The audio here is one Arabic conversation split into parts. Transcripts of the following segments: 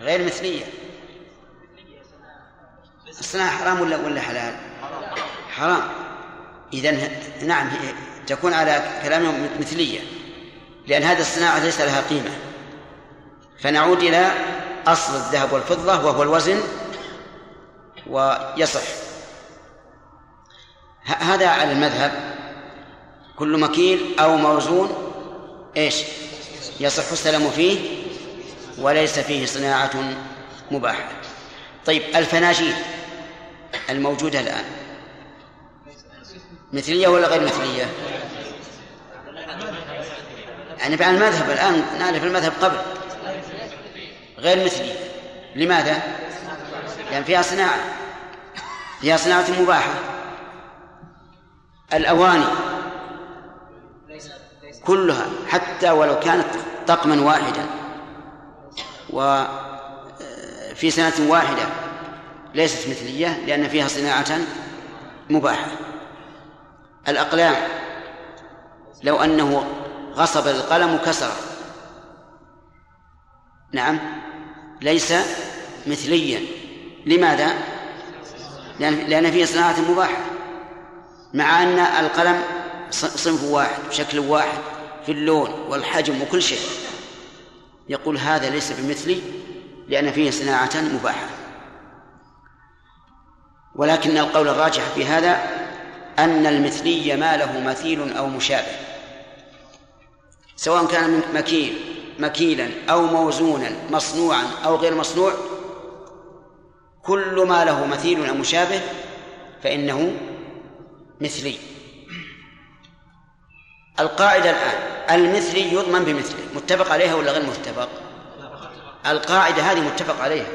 غير مثلية. الصناعة حرام ولا ولا حلال؟ حرام. إذا نعم تكون على كلامهم مثلية لأن هذه الصناعة ليس لها قيمة. فنعود إلى أصل الذهب والفضة وهو الوزن ويصح. هذا على المذهب. كل مكيل أو موزون إيش؟ يصح السلام فيه وليس فيه صناعة مباحة. طيب الفناجيل الموجودة الآن. مثلية ولا غير مثلية؟ يعني على المذهب الآن نعرف المذهب قبل. غير مثلية. لماذا؟ لأن فيها صناعة. فيها صناعة مباحة. الأواني كلها حتى ولو كانت طقما واحدا وفي سنة واحدة ليست مثلية لأن فيها صناعة مباحة. الأقلام لو أنه غصب القلم وكسره نعم ليس مثليا. لماذا؟ لأن لأن فيه صناعة مباحة مع أن القلم صنف واحد وشكل واحد في اللون والحجم وكل شيء. يقول هذا ليس بمثلي لأن فيه صناعة مباحة. ولكن القول الراجح في هذا أن المثلي ما له مثيل أو مشابه. سواء كان مكيل مكيلا أو موزونا مصنوعا أو غير مصنوع كل ما له مثيل أو مشابه فإنه مثلي. القاعدة الآن المثلي يضمن بمثله متفق عليها ولا غير متفق؟ القاعدة هذه متفق عليها.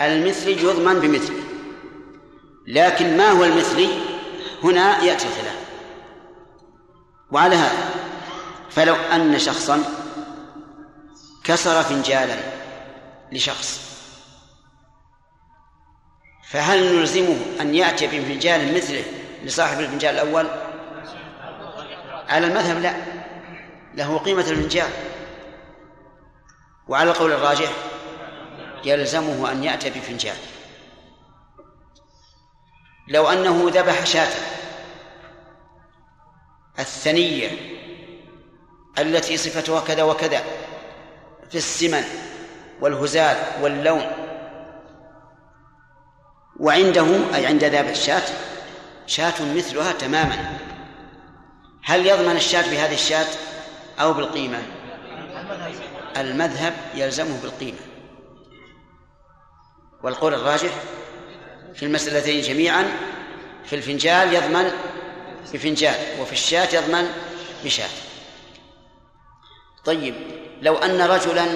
المثلي يضمن بمثله. لكن ما هو المثلي؟ هنا يأتي الخلاف. وعلى هذا فلو أن شخصا كسر فنجالا لشخص فهل نلزمه أن يأتي بفنجال مثله لصاحب الفنجال الأول؟ على المذهب لا له قيمة الفنجان وعلى القول الراجح يلزمه أن يأتي بفنجان. لو أنه ذبح شاة الثنية التي صفتها كذا وكذا في السمن والهزال واللون وعنده أي عند ذبح الشاة شاة مثلها تماما. هل يضمن الشاة بهذه الشاة أو بالقيمة؟ المذهب يلزمه بالقيمة. والقول الراجح في المسألتين جميعا في الفنجال يضمن بفنجال وفي الشاة يضمن بشاة. طيب لو أن رجلا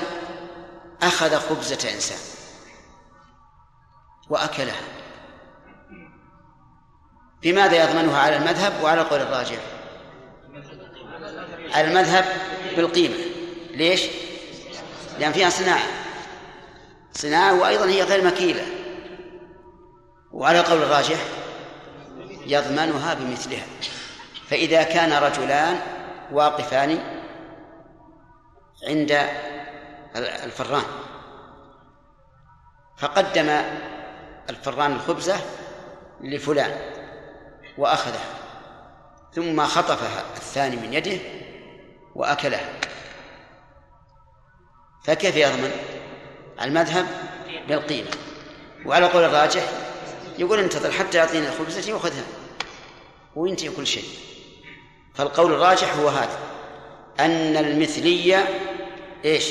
أخذ خبزة إنسان وأكلها بماذا يضمنها على المذهب وعلى القول الراجح؟ المذهب بالقيمة. ليش؟ لأن فيها صناعة. صناعة وأيضا هي غير مكيلة. وعلى القول الراجح يضمنها بمثلها. فإذا كان رجلان واقفان عند الفران فقدم الفران الخبزة لفلان وأخذها ثم خطفها الثاني من يده وأكلها فكيف يضمن؟ المذهب بالقيمة وعلى قول الراجح يقول انتظر حتى يعطيني الخبزة وخذها. وينتهي كل شيء. فالقول الراجح هو هذا. أن المثلية إيش؟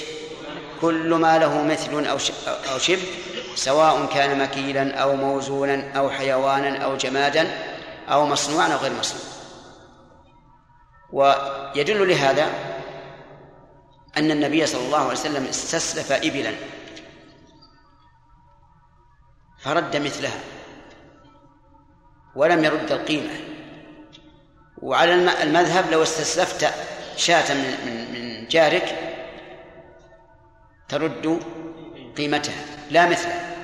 كل ما له مثل أو أو شبه سواء كان مكيلا أو موزونا أو حيوانا أو جمادا أو مصنوعا أو غير مصنوع. ويدل لهذا أن النبي صلى الله عليه وسلم استسلف إبلا فرد مثلها ولم يرد القيمة. وعلى المذهب لو استسلفت شاة من من جارك ترد قيمتها لا مثلها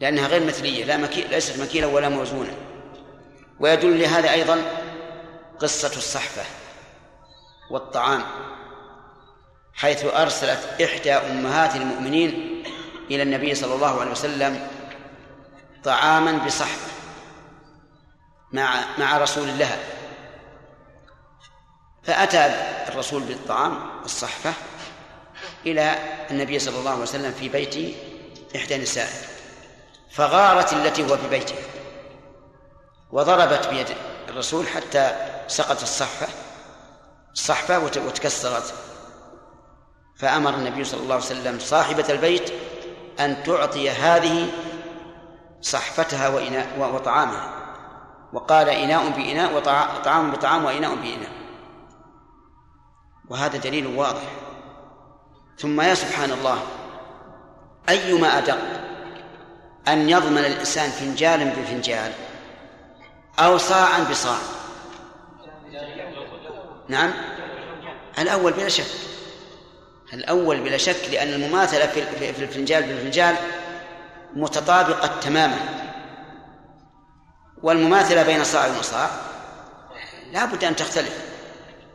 لأنها غير مثلية لا مكي... ليست مكيلة ولا موزونة. ويدل لهذا أيضا قصة الصحفة والطعام حيث أرسلت إحدى أمهات المؤمنين إلى النبي صلى الله عليه وسلم طعاما بصحبة مع مع رسول الله. فأتى الرسول بالطعام الصحفة إلى النبي صلى الله عليه وسلم في بيت إحدى نسائه فغارت التي هو في بيته وضربت بيد الرسول حتى سقط الصحفة الصحفة وتكسرت. فأمر النبي صلى الله عليه وسلم صاحبة البيت أن تعطي هذه صحفتها وإناء وطعامها. وقال إناء بإناء وطعام بطعام وإناء بإناء. وهذا دليل واضح. ثم يا سبحان الله أيما أدق أن يضمن الإنسان فنجالا بفنجال أو صاعا بصاع. نعم. الأول بلا شك. الأول بلا شك لأن المماثلة في الفنجال بالفنجال متطابقة تماما. والمماثلة بين صاع وصاع لا بد أن تختلف.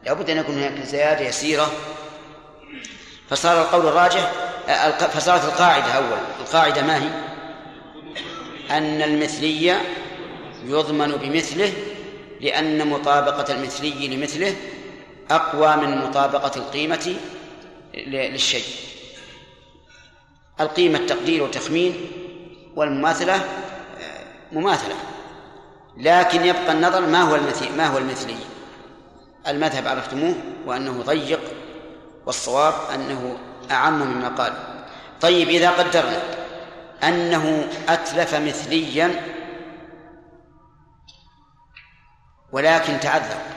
لا بد أن يكون هناك زيادة يسيرة. فصار القول الراجح فصارت القاعدة أول. القاعدة ما هي؟ أن المثلية يضمن بمثله لأن مطابقة المثلي لمثله أقوى من مطابقة القيمة للشيء. القيمة تقدير وتخمين والمماثلة مماثلة. لكن يبقى النظر ما هو المثلي ما هو المثلي. المذهب عرفتموه وأنه ضيق والصواب أنه أعم مما قال. طيب إذا قدرنا أنه أتلف مثليا ولكن تعذر.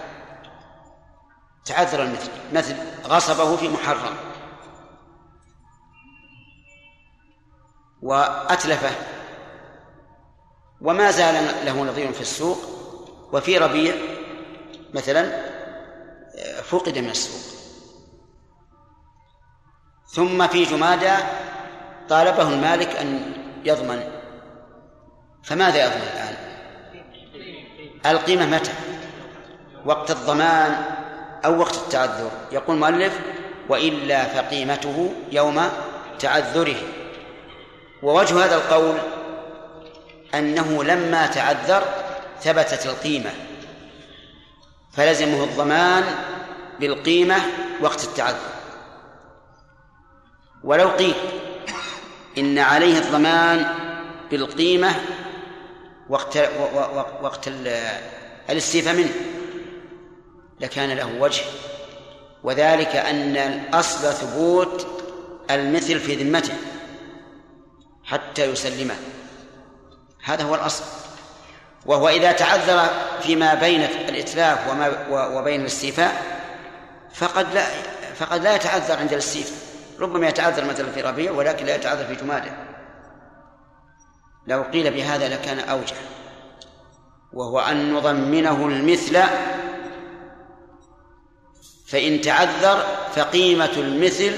تعذر المثل. مثل غصبه في محرم. وأتلفه. وما زال له نظير في السوق. وفي ربيع مثلا فقد من السوق. ثم في جمادى طالبه المالك أن يضمن. فماذا يضمن الآن؟ القيمة متى؟ وقت الضمان أو وقت التعذر. يقول المؤلف وإلا فقيمته يوم تعذره. ووجه هذا القول أنه لما تعذر ثبتت القيمة فلزمه الضمان بالقيمة وقت التعذر. ولو قيل إن عليه الضمان بالقيمة وقت وقت الاستيفاء منه. لكان له وجه. وذلك أن الأصل ثبوت المثل في ذمته حتى يسلمه. هذا هو الأصل. وهو إذا تعذر فيما بين الإتلاف وما وبين الاستيفاء فقد لا فقد لا يتعذر عند الاستيفاء. ربما يتعذر مثلا في ربيع ولكن لا يتعذر في جمادة. لو قيل بهذا لكان أوجه. وهو أن نضمنه المثل فإن تعذر فقيمة المثل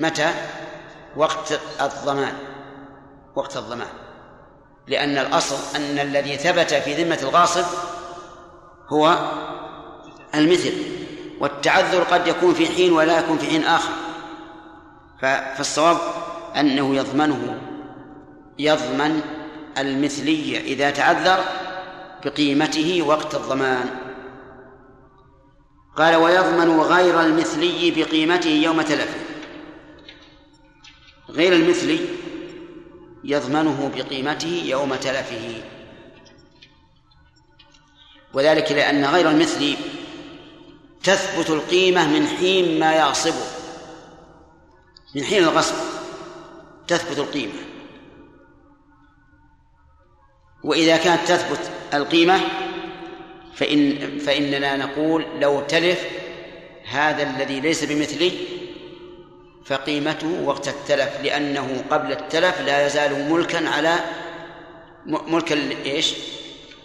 متى؟ وقت الضمان. وقت الضمان. لأن الأصل أن الذي ثبت في ذمة الغاصب هو المثل والتعذر قد يكون في حين ولا يكون في حين آخر. فالصواب أنه يضمنه يضمن المثلية إذا تعذر بقيمته وقت الضمان. قال ويضمن غير المثلي بقيمته يوم تلفه. غير المثلي يضمنه بقيمته يوم تلفه. وذلك لأن غير المثلي تثبت القيمة من حين ما يغصبه من حين الغصب تثبت القيمة. وإذا كانت تثبت القيمة فإن فإننا نقول لو تلف هذا الذي ليس بمثلي فقيمته وقت التلف لأنه قبل التلف لا يزال ملكا على ملكا إيش؟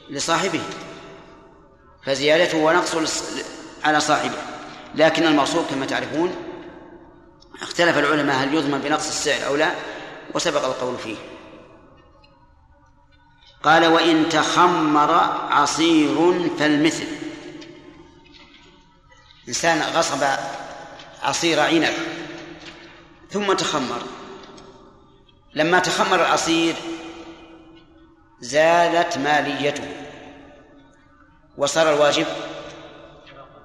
لصاحبه. فزيادته ونقص على صاحبه. لكن المقصود كما تعرفون اختلف العلماء هل يضمن بنقص السعر أو لا وسبق القول فيه. قال وإن تخمر عصير فالمثل. إنسان غصب عصير عنب ثم تخمر. لما تخمر العصير زالت ماليته وصار الواجب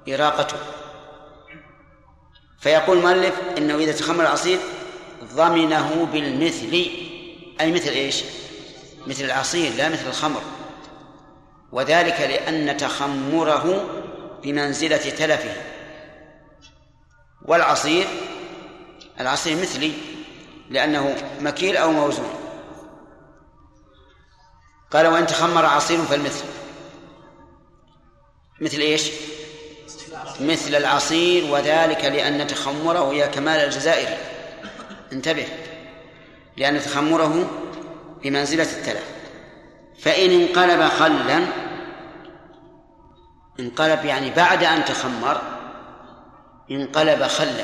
إراقته. فيقول المؤلف إنه إذا تخمر العصير ضمنه بالمثل. أي مثل إيش؟ مثل العصير لا مثل الخمر. وذلك لأن تخمره بمنزلة تلفه. والعصير العصير مثلي لأنه مكيل أو موزون. قال وإن تخمر عصير فالمثل. مثل إيش؟ مثل العصير وذلك لأن تخمره هي كمال الجزائر. انتبه. لأن تخمره بمنزلة التلف. فإن انقلب خلا انقلب يعني بعد أن تخمر انقلب خلا.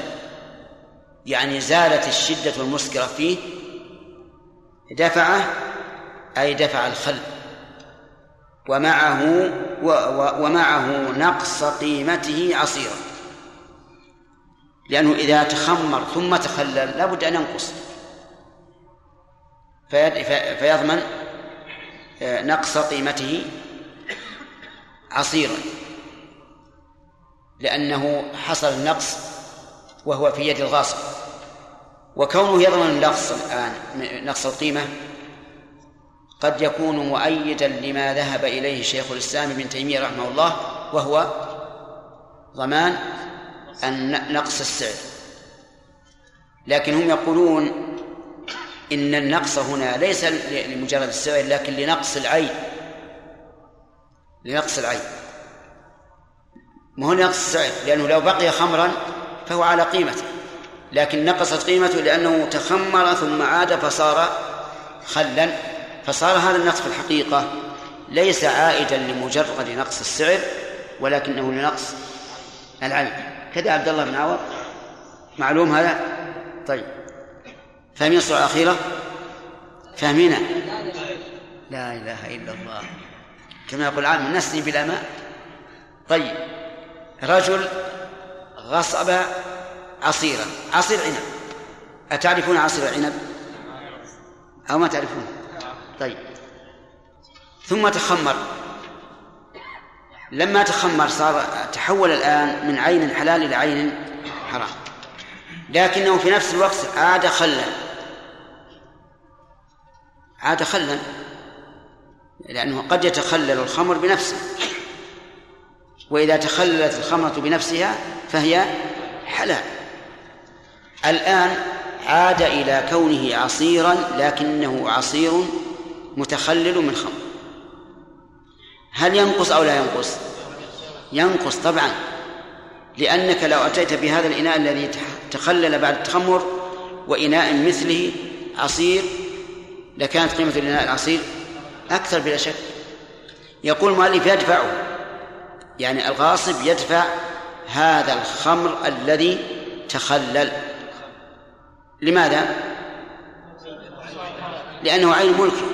يعني زالت الشدة المسكرة فيه دفعه أي دفع الخل ومعه ومعه نقص قيمته عصيرا. لأنه إذا تخمر ثم تخلل لابد أن ينقص. فيضمن آه، نقص قيمته عصيرا لأنه حصل النقص وهو في يد الغاصب. وكونه يضمن النقص الآن نقص القيمة قد يكون مؤيدا لما ذهب إليه شيخ الإسلام ابن تيمية رحمه الله وهو ضمان أن نقص السعر. لكن هم يقولون إن النقص هنا ليس لمجرد السعر لكن لنقص العين. لنقص العين. ما هو نقص السعر لأنه لو بقي خمرا فهو على قيمته. لكن نقصت قيمته لأنه تخمر ثم عاد فصار خلا. فصار هذا النقص في الحقيقة ليس عائدا لمجرد نقص السعر ولكنه لنقص العين. كذا عبد الله بن عوض؟ معلوم هذا؟ طيب. فاهمين الصورة الأخيرة؟ فاهمين لا إله إلا الله. كما يقول العام نسني بلا ماء. طيب رجل غصب عصيرا. عصير عنب. أتعرفون عصير العنب؟ أو ما تعرفون؟ طيب. ثم تخمر. لما تخمر صار تحول الآن من عين حلال إلى عين حرام. لكنه في نفس الوقت عاد خلا. عاد خلا لأنه قد يتخلل الخمر بنفسه. وإذا تخللت الخمرة بنفسها فهي حلال. الآن عاد إلى كونه عصيرا لكنه عصير متخلل من خمر. هل ينقص أو لا ينقص؟ ينقص طبعا لأنك لو أتيت بهذا الإناء الذي تخلل بعد التخمر وإناء مثله عصير لكانت قيمة الإناء العصير أكثر بلا شك. يقول المؤلف يدفعه يعني الغاصب يدفع هذا الخمر الذي تخلل. لماذا؟ لأنه عين ملكه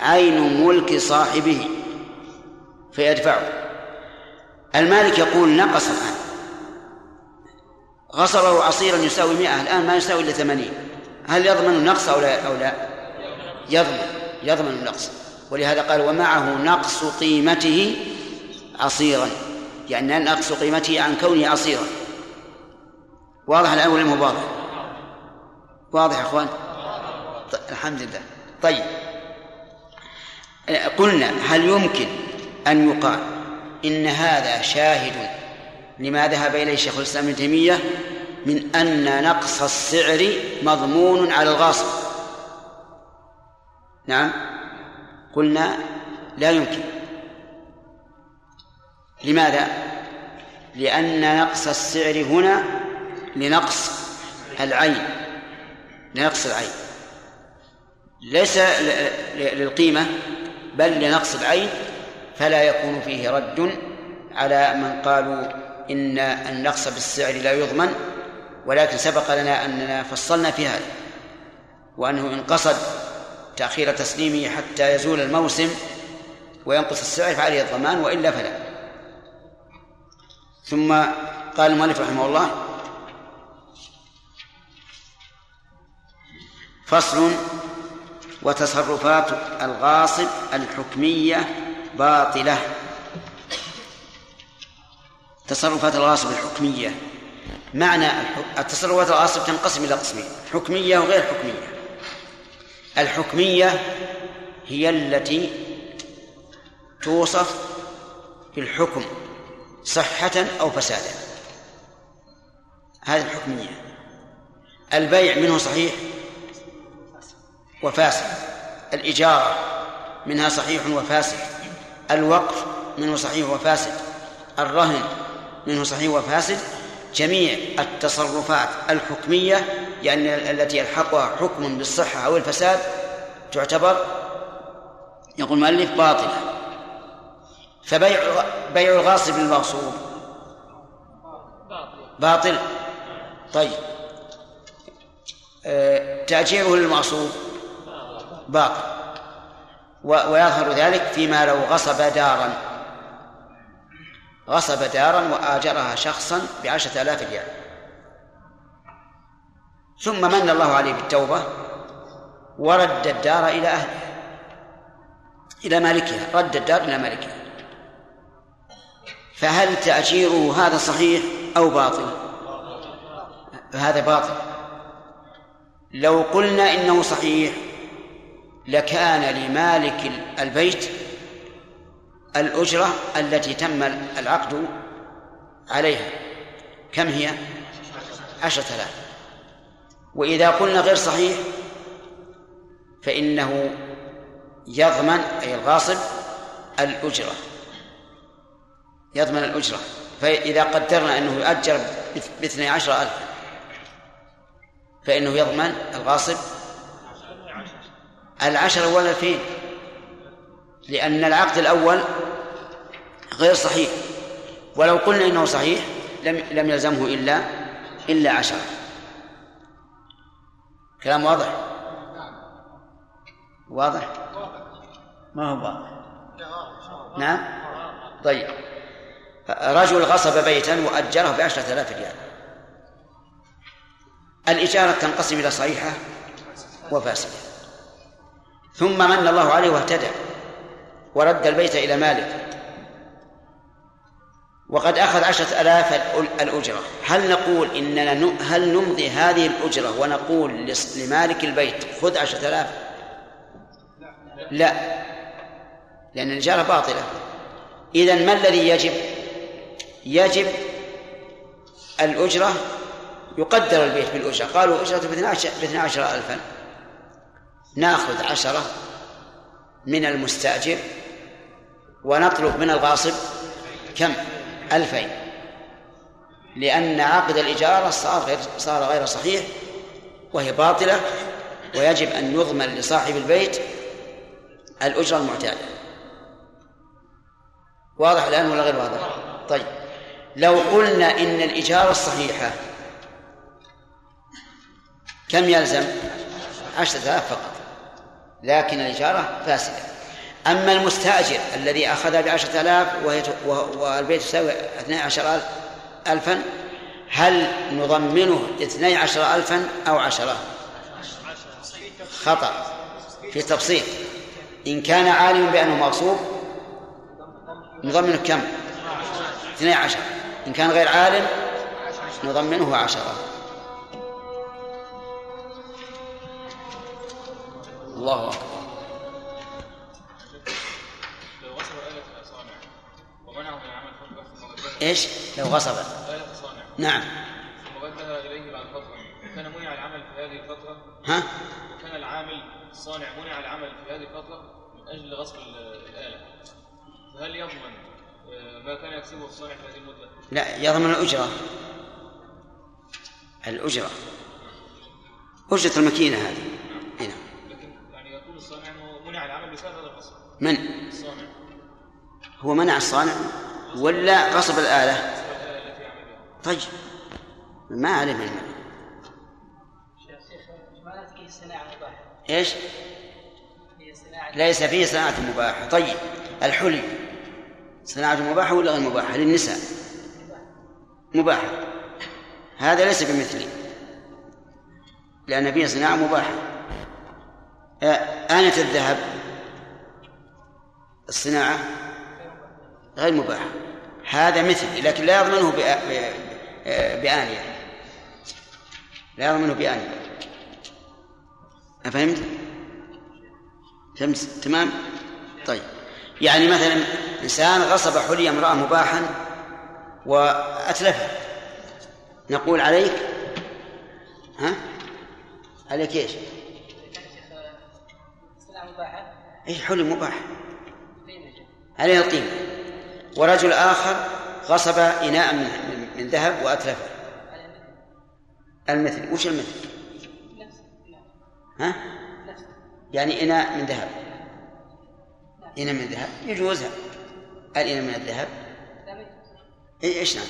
عين ملك صاحبه فيدفعه المالك يقول نقص الآن. غصبه عصيرا يساوي مئة الآن ما يساوي إلا ثمانين. هل يضمن النقص أو لا؟ أو لا؟ يضمن يضمن النقص. ولهذا قال ومعه نقص قيمته عصيرا يعني نقص قيمته عن كونه عصيرا واضح الآن ولا واضح؟ واضح يا إخوان؟ طيب الحمد لله. طيب. قلنا هل يمكن أن يقال إن هذا شاهد لما ذهب إليه شيخ الإسلام ابن تيمية من أن نقص السعر مضمون على الغاصب؟ نعم. قلنا لا يمكن. لماذا؟ لأن نقص السعر هنا لنقص العين. لنقص العين. ليس للقيمة بل لنقص العين فلا يكون فيه رد على من قالوا إن النقص بالسعر لا يضمن ولكن سبق لنا أننا فصلنا في هذا وأنه إن قصد تأخير تسليمه حتى يزول الموسم وينقص السعر فعليه الضمان وإلا فلا. ثم قال المؤلف رحمه الله فصل وتصرفات الغاصب الحكمية باطلة. تصرفات الغاصب الحكمية. معنى التصرفات الغاصب تنقسم إلى قسمين حكمية وغير حكمية. الحكمية هي التي توصف بالحكم صحة أو فسادا. هذه الحكمية. البيع منه صحيح وفاسد. الإجارة منها صحيح وفاسد. الوقف منه صحيح وفاسد. الرهن منه صحيح وفاسد. جميع التصرفات الحكمية يعني التي يلحقها حكم بالصحة أو الفساد تعتبر يقول المؤلف باطلة. فبيع بيع الغاصب للمغصوب باطل. طيب. آه، تأجيره للمغصوب. باطل. ويظهر ذلك فيما لو غصب دارا. غصب دارا وآجرها شخصا بعشرة آلاف ريال. ثم من الله عليه بالتوبة؟ ورد الدار إلى أهلها إلى مالكها رد الدار إلى مالكها. فهل تأجيره هذا صحيح أو باطل؟ هذا باطل. لو قلنا إنه صحيح لكان لمالك البيت الأجرة التي تم العقد عليها. كم هي؟ عشرة آلاف. وإذا قلنا غير صحيح فإنه يضمن أي الغاصب الأجرة. يضمن الأجرة. فإذا قدرنا أنه يؤجر باثني عشر ألف فإنه يضمن الغاصب العشرة والألفين. لأن العقد الأول غير صحيح. ولو قلنا إنه صحيح لم لم يلزمه إلا إلا عشرة. كلام واضح؟ واضح؟ ما هو واضح؟ نعم؟ طيب. رجل غصب بيتا وأجره بعشرة آلاف ريال. الإجارة تنقسم إلى صحيحة وفاسدة. ثم من الله عليه واهتدى ورد البيت إلى مالك. وقد أخذ عشرة آلاف الأجرة. هل نقول إننا هل نمضي هذه الأجرة ونقول لمالك البيت خذ عشرة آلاف؟ لا. لأن الإجارة باطلة. إذا ما الذي يجب؟ يجب الأجرة يقدر البيت بالأجرة. قالوا أجرة باثنى عشر ألفا. نأخذ عشرة من المستأجر ونطلب من الغاصب كم؟ ألفين. لأن عقد الإجارة صار غير صار غير صحيح وهي باطلة ويجب أن يضمن لصاحب البيت الأجرة المعتادة. واضح الآن ولا غير واضح؟ طيب. لو قلنا إن الإجارة الصحيحة كم يلزم؟ عشرة آلاف فقط. لكن الإجارة فاسدة. أما المستأجر الذي أخذها بعشرة آلاف والبيت يساوي اثني عشر ألفا هل نضمنه اثني عشر ألفا أو عشرة؟ خطأ. في تبسيط إن كان عالما بأنه مغصوب نضمنه كم؟ اثني عشر. إن كان غير عالم نضمنه عشرة. الله أكبر. إيش؟ لو غصب نعم. ثم ردها إليه بعد فترة. وكان منع العمل في هذه الفترة. ها؟ وكان العامل الصانع منع العمل في هذه الفترة من أجل غصب الآلة. فهل يضمن آه، ما كان يكسبه الصانع في هذه المدة؟ لا يضمن الأجرة. الأجرة. أجرة الماكينة هذه. هنا. لكن يعني يقول الصانع إنه منع العمل بسبب هذا الغصب. من؟ الصانع. هو منع الصانع؟ ولا غصب الآلة؟ طيب ما عليه من إيش؟ ليس فيه صناعة مباحة. طيب الحلي. صناعة مباحة ولا غير مباحة؟ للنساء. مباحة. هذا ليس بمثلي. لأن فيه صناعة مباحة. آه، آنية الذهب. الصناعة. غير مباحة هذا مثل لكن لا يضمنه بآنية. لا يضمنه بآنية. أفهمت؟ فهمت؟ تمام؟ طيب. يعني مثلا إنسان غصب حلي امرأة مباحا وأتلفها. نقول عليك؟ ها؟ عليك إيش؟ اي حلي مباح. عليه القيمة. ورجل آخر غصب إناء من, من ذهب وأتلفه. المثل. وش المثل؟ ها؟ يعني إناء من ذهب. إناء من ذهب. يجوزها الإناء من الذهب؟ إيه إيش نعم؟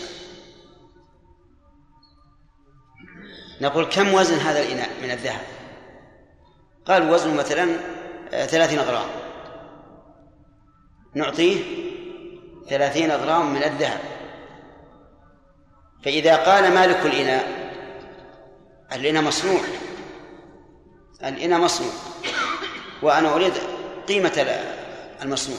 نقول كم وزن هذا الإناء من الذهب؟ قال وزنه مثلا آه، ثلاثين غرام. نعطيه ثلاثين غرام من الذهب. فإذا قال مالك الإناء الإناء مصنوع. الإناء مصنوع. وأنا أريد قيمة المصنوع.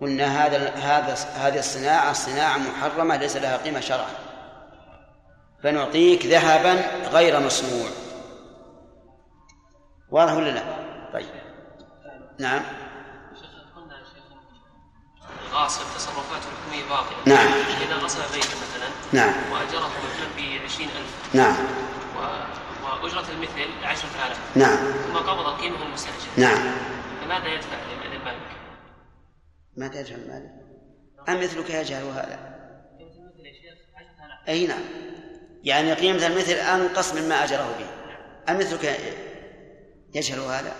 قلنا هذا هذا هذه الصناعة صناعة محرمة ليس لها قيمة شرعا. فنعطيك ذهبا غير مصنوع. واضح ولا لا؟ طيب. نعم. الغاصب تصرفاته الحكومية باطلة. نعم. إذا غصب بيتا مثلا نعم. وأجره مثلا ب 20000 نعم. وأجرة المثل 10000 نعم. ثم قبض القيمة من المستأجر. نعم. فماذا يدفع للمالك؟ ماذا يدفع المالك؟ مثلك يجهل هذا؟ قيمة المثل يا شيخ 10000 أي نعم. يعني قيمة المثل أنقص مما أجره به. أم مثلك يجهل هذا؟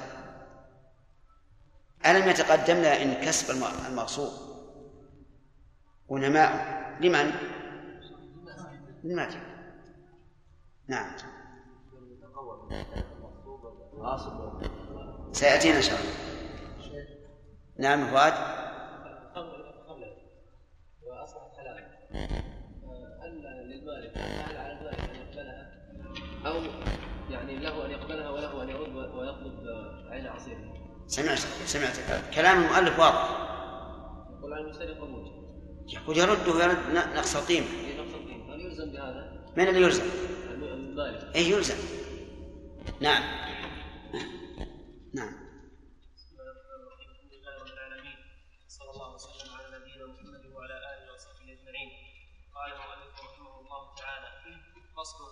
ألم يتقدم لنا إن كسب المغصوب؟ ونماء. لمن؟ للمالك نعم. سيأتينا شاء الله. نعم فؤاد. وأصبحت هل هل على أن يقبلها أو يعني له أن يقبلها وله أن ويطلب عين سمعت سمعت. كلام المؤلف واضح. يقول على المشتري قبول. يقول يرد ويرد نقص القيمة هل يلزم بهذا؟ من اللي يلزم؟ المالك أي يلزم. نعم. نعم. صلى الله وسلم على نبينا محمد وعلى اله وصحبه اجمعين قال رحمه الله تعالى فصل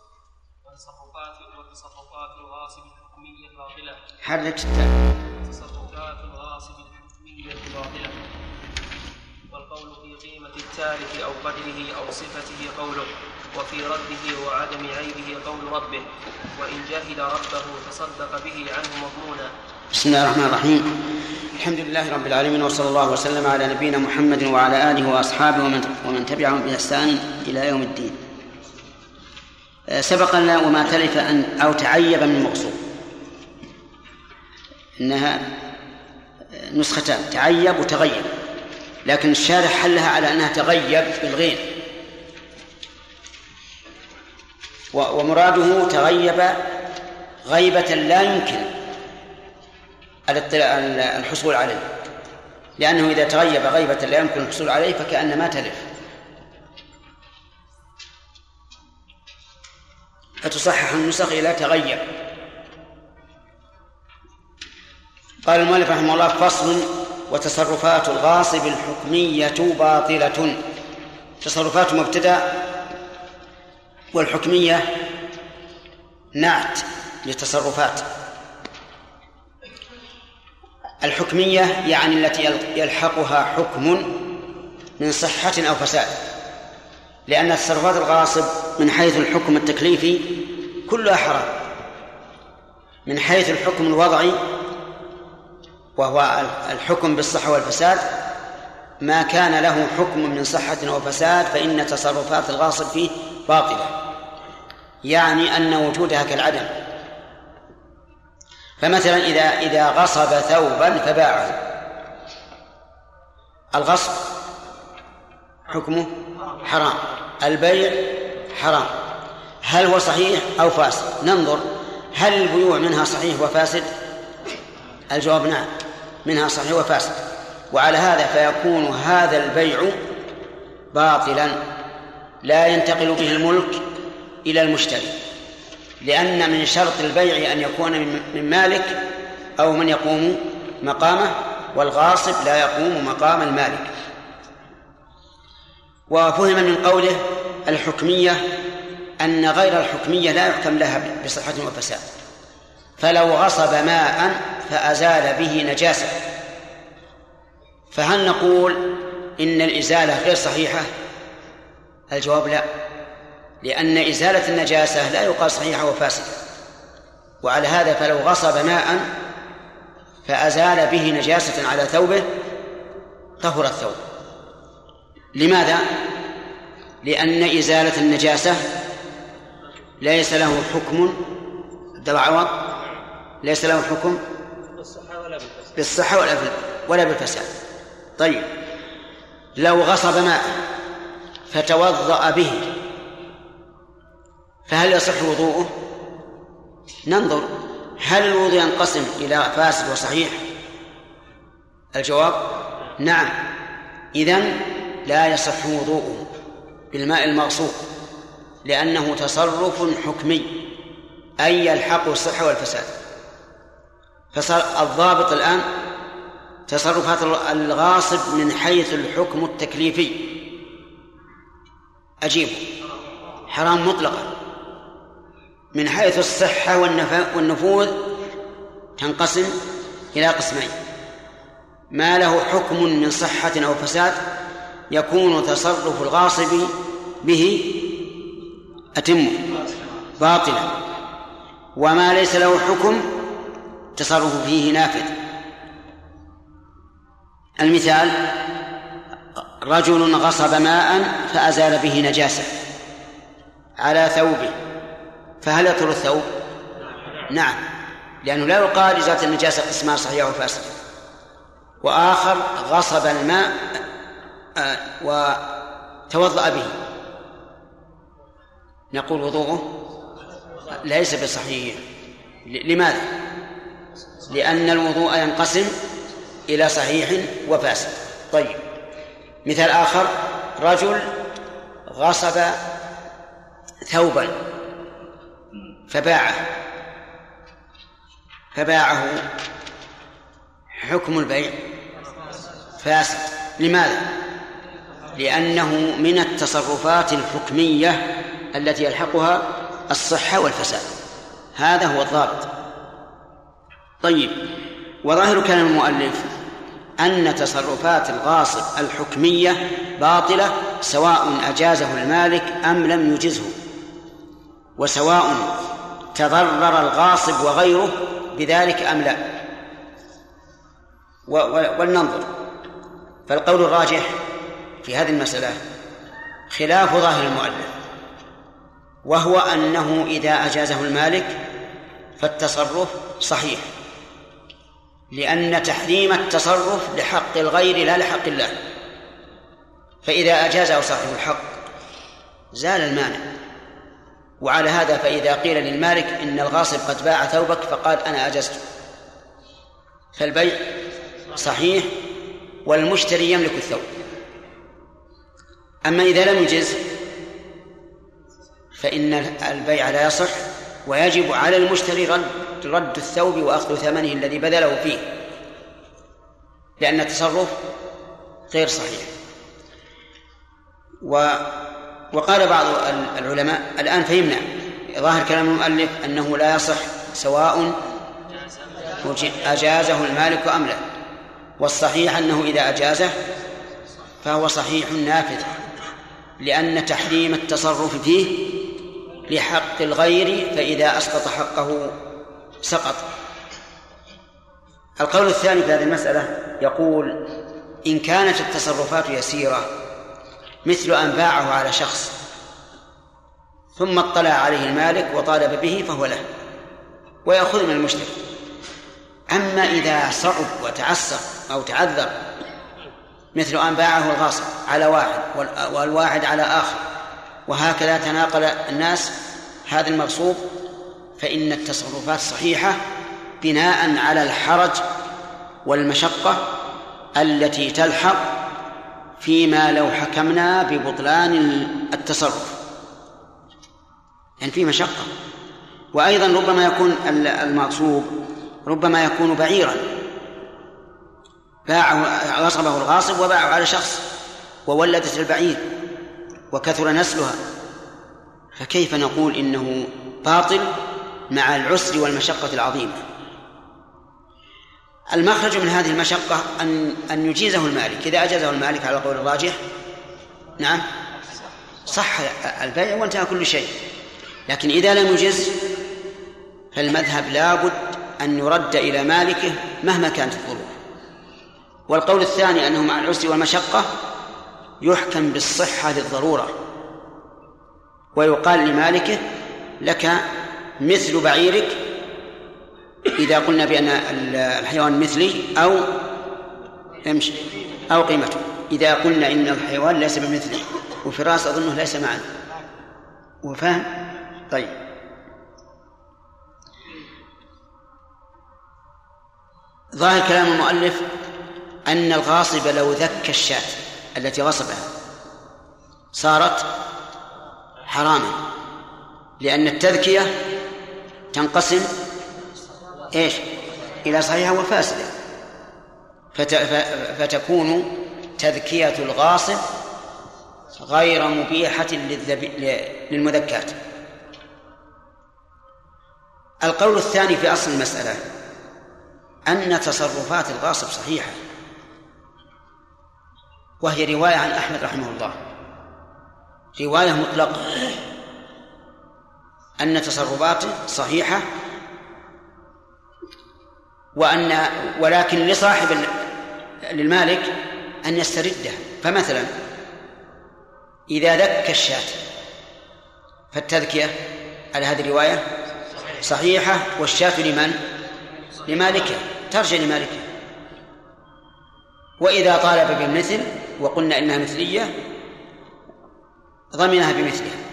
والتصرفات والتصرفات الغاصب الحكميه باطله حرك التاء. تصرفات الغاصب الحكمية باطله والقول في قيمة التالف أو قدره أو صفته قوله وفي رده وعدم عيبه قول ربه. وإن جهل ربه تصدق به عنه مضمونا. بسم الله الرحمن الرحيم. الحمد لله رب العالمين وصلى الله وسلم على نبينا محمد وعلى آله وأصحابه ومن تبعهم بإحسان إلى يوم الدين. آه، سبق لنا وما تلف ان أو تعيب من المقصود إنها نسختان تعيب وتغيب. لكن الشارح حلها على أنها تغيب بالغين ومراده تغيب غيبة لا يمكن الحصول عليه. لأنه إذا تغيب غيبة لا يمكن الحصول عليه فكأن ما تلف. فتصحح النسخ إلى تغيب. قال المؤلف رحمه الله فصل وتصرفات الغاصب الحكمية باطلة. تصرفات مبتدأ والحكمية نعت للتصرفات. الحكمية يعني التي يلحقها حكم من صحة أو فساد. لأن تصرفات الغاصب من حيث الحكم التكليفي كلها حرام. من حيث الحكم الوضعي وهو الحكم بالصحة والفساد ما كان له حكم من صحة أو فساد فإن تصرفات الغاصب فيه باطلة. يعني أن وجودها كالعدم. فمثلا إذا إذا غصب ثوبا فباعه. الغصب حكمه حرام البيع حرام. هل هو صحيح أو فاسد؟ ننظر. هل البيوع منها صحيح وفاسد؟ الجواب نعم. منها صحيح وفاسد. وعلى هذا فيكون هذا البيع باطلا لا ينتقل به الملك إلى المشتري. لأن من شرط البيع أن يكون من مالك أو من يقوم مقامه والغاصب لا يقوم مقام المالك. وفهم من قوله الحكمية أن غير الحكمية لا يحكم لها بصحة وفساد. فلو غصب ماء فأزال به نجاسة. فهل نقول إن الإزالة غير صحيحة؟ الجواب لا لأن إزالة النجاسة لا يقال صحيحة وفاسدة. وعلى هذا فلو غصب ماء فأزال به نجاسة على ثوبه طهر الثوب. لماذا؟ لأن إزالة النجاسة ليس له حكم دواء عوض ليس له حكم؟ بالصحة ولا ولا بالفساد. طيب لو غصب ماء فتوضأ به فهل يصح وضوءه؟ ننظر. هل الوضوء ينقسم إلى فاسد وصحيح؟ الجواب نعم. إذن لا يصح وضوءه بالماء المغصوب لأنه تصرف حكمي أي يلحقه الصحة والفساد. فصار الضابط الآن تصرفات الغاصب من حيث الحكم التكليفي. أجيب حرام مطلقا. من حيث الصحة والنفوذ تنقسم إلى قسمين. ما له حكم من صحة أو فساد يكون تصرف الغاصب به أتم باطلا. وما ليس له حكم تصرف فيه نافذ. المثال رجل غصب ماء فأزال به نجاسة على ثوبه. فهل يطهر الثوب؟ نعم لأنه لا يقال إزالة النجاسة قسمان صحيحة وفاسدة وآخر غصب الماء آه، وتوضأ به. نقول وضوءه؟ ليس بصحيح. لماذا؟ لأن الوضوء ينقسم إلى صحيح وفاسد. طيب مثال آخر رجل غصب ثوبا فباعه. فباعه حكم البيع فاسد. لماذا؟ لأنه من التصرفات الحكمية التي يلحقها الصحة والفساد. هذا هو الضابط. طيب وظاهر كلام المؤلف أن تصرفات الغاصب الحكمية باطلة سواء أجازه المالك أم لم يجزه وسواء تضرر الغاصب وغيره بذلك أم لا. ولننظر. فالقول الراجح في هذه المسألة خلاف ظاهر المؤلف وهو أنه إذا أجازه المالك فالتصرف صحيح. لأن تحريم التصرف لحق الغير لا لحق الله. فإذا أجازه صاحب الحق زال المانع. وعلى هذا فإذا قيل للمالك إن الغاصب قد باع ثوبك فقال أنا أجزته فالبيع صحيح والمشتري يملك الثوب. أما إذا لم يجز فإن البيع لا يصح ويجب على المشتري رد رد الثوب وأخذ ثمنه الذي بذله فيه. لأن التصرف غير صحيح. و وقال بعض العلماء الآن فهمنا. ظاهر كلام المؤلف أنه لا يصح سواء أجازه المالك أم لا. والصحيح أنه إذا أجازه فهو صحيح نافذ. لأن تحريم التصرف فيه لحق الغير فإذا أسقط حقه سقط. القول الثاني في هذه المسألة يقول إن كانت التصرفات يسيرة مثل أن باعه على شخص ثم اطلع عليه المالك وطالب به فهو له ويأخذ من المشتري. أما إذا صعب وتعسر أو تعذر مثل أن باعه الغاصب على واحد والواحد على آخر وهكذا تناقل الناس هذا المغصوب فإن التصرفات صحيحة بناء على الحرج والمشقة التي تلحق فيما لو حكمنا ببطلان التصرف. يعني في مشقة. وأيضا ربما يكون المغصوب ربما يكون بعيرا. باعه غصبه الغاصب وباعه على شخص وولدت البعير وكثر نسلها. فكيف نقول إنه باطل مع العسر والمشقة العظيمة. المخرج من هذه المشقة أن أن يجيزه المالك. إذا أجازه المالك على القول الراجح نعم صح البيع وانتهى كل شيء. لكن إذا لم يجز فالمذهب لابد أن يرد إلى مالكه مهما كانت الظروف. والقول الثاني أنه مع العسر والمشقة يحكم بالصحة للضرورة. ويقال لمالكه لك مثل بعيرك إذا قلنا بأن الحيوان مثلي أو يمشي أو قيمته. إذا قلنا إن الحيوان ليس بمثلي وفراس أظنه ليس معنا. وفهم؟ طيب. ظاهر كلام المؤلف أن الغاصب لو ذك الشاة التي غصبها صارت حراما لأن التذكية تنقسم إيش؟ إلى صحيحة وفاسدة. فت... فتكون تذكية الغاصب غير مبيحة للذب... للمذكات. القول الثاني في أصل المسألة أن تصرفات الغاصب صحيحة وهي رواية عن أحمد رحمه الله. رواية مطلقة. أن تصرفاته صحيحة وأن ولكن لصاحب للمالك أن يسترده. فمثلا إذا ذك الشاة فالتذكية على هذه الرواية صحيحة والشاة لمن؟ لمالكه ترجع لمالكه. وإذا طالب بالمثل وقلنا إنها مثلية ضمنها بمثلها.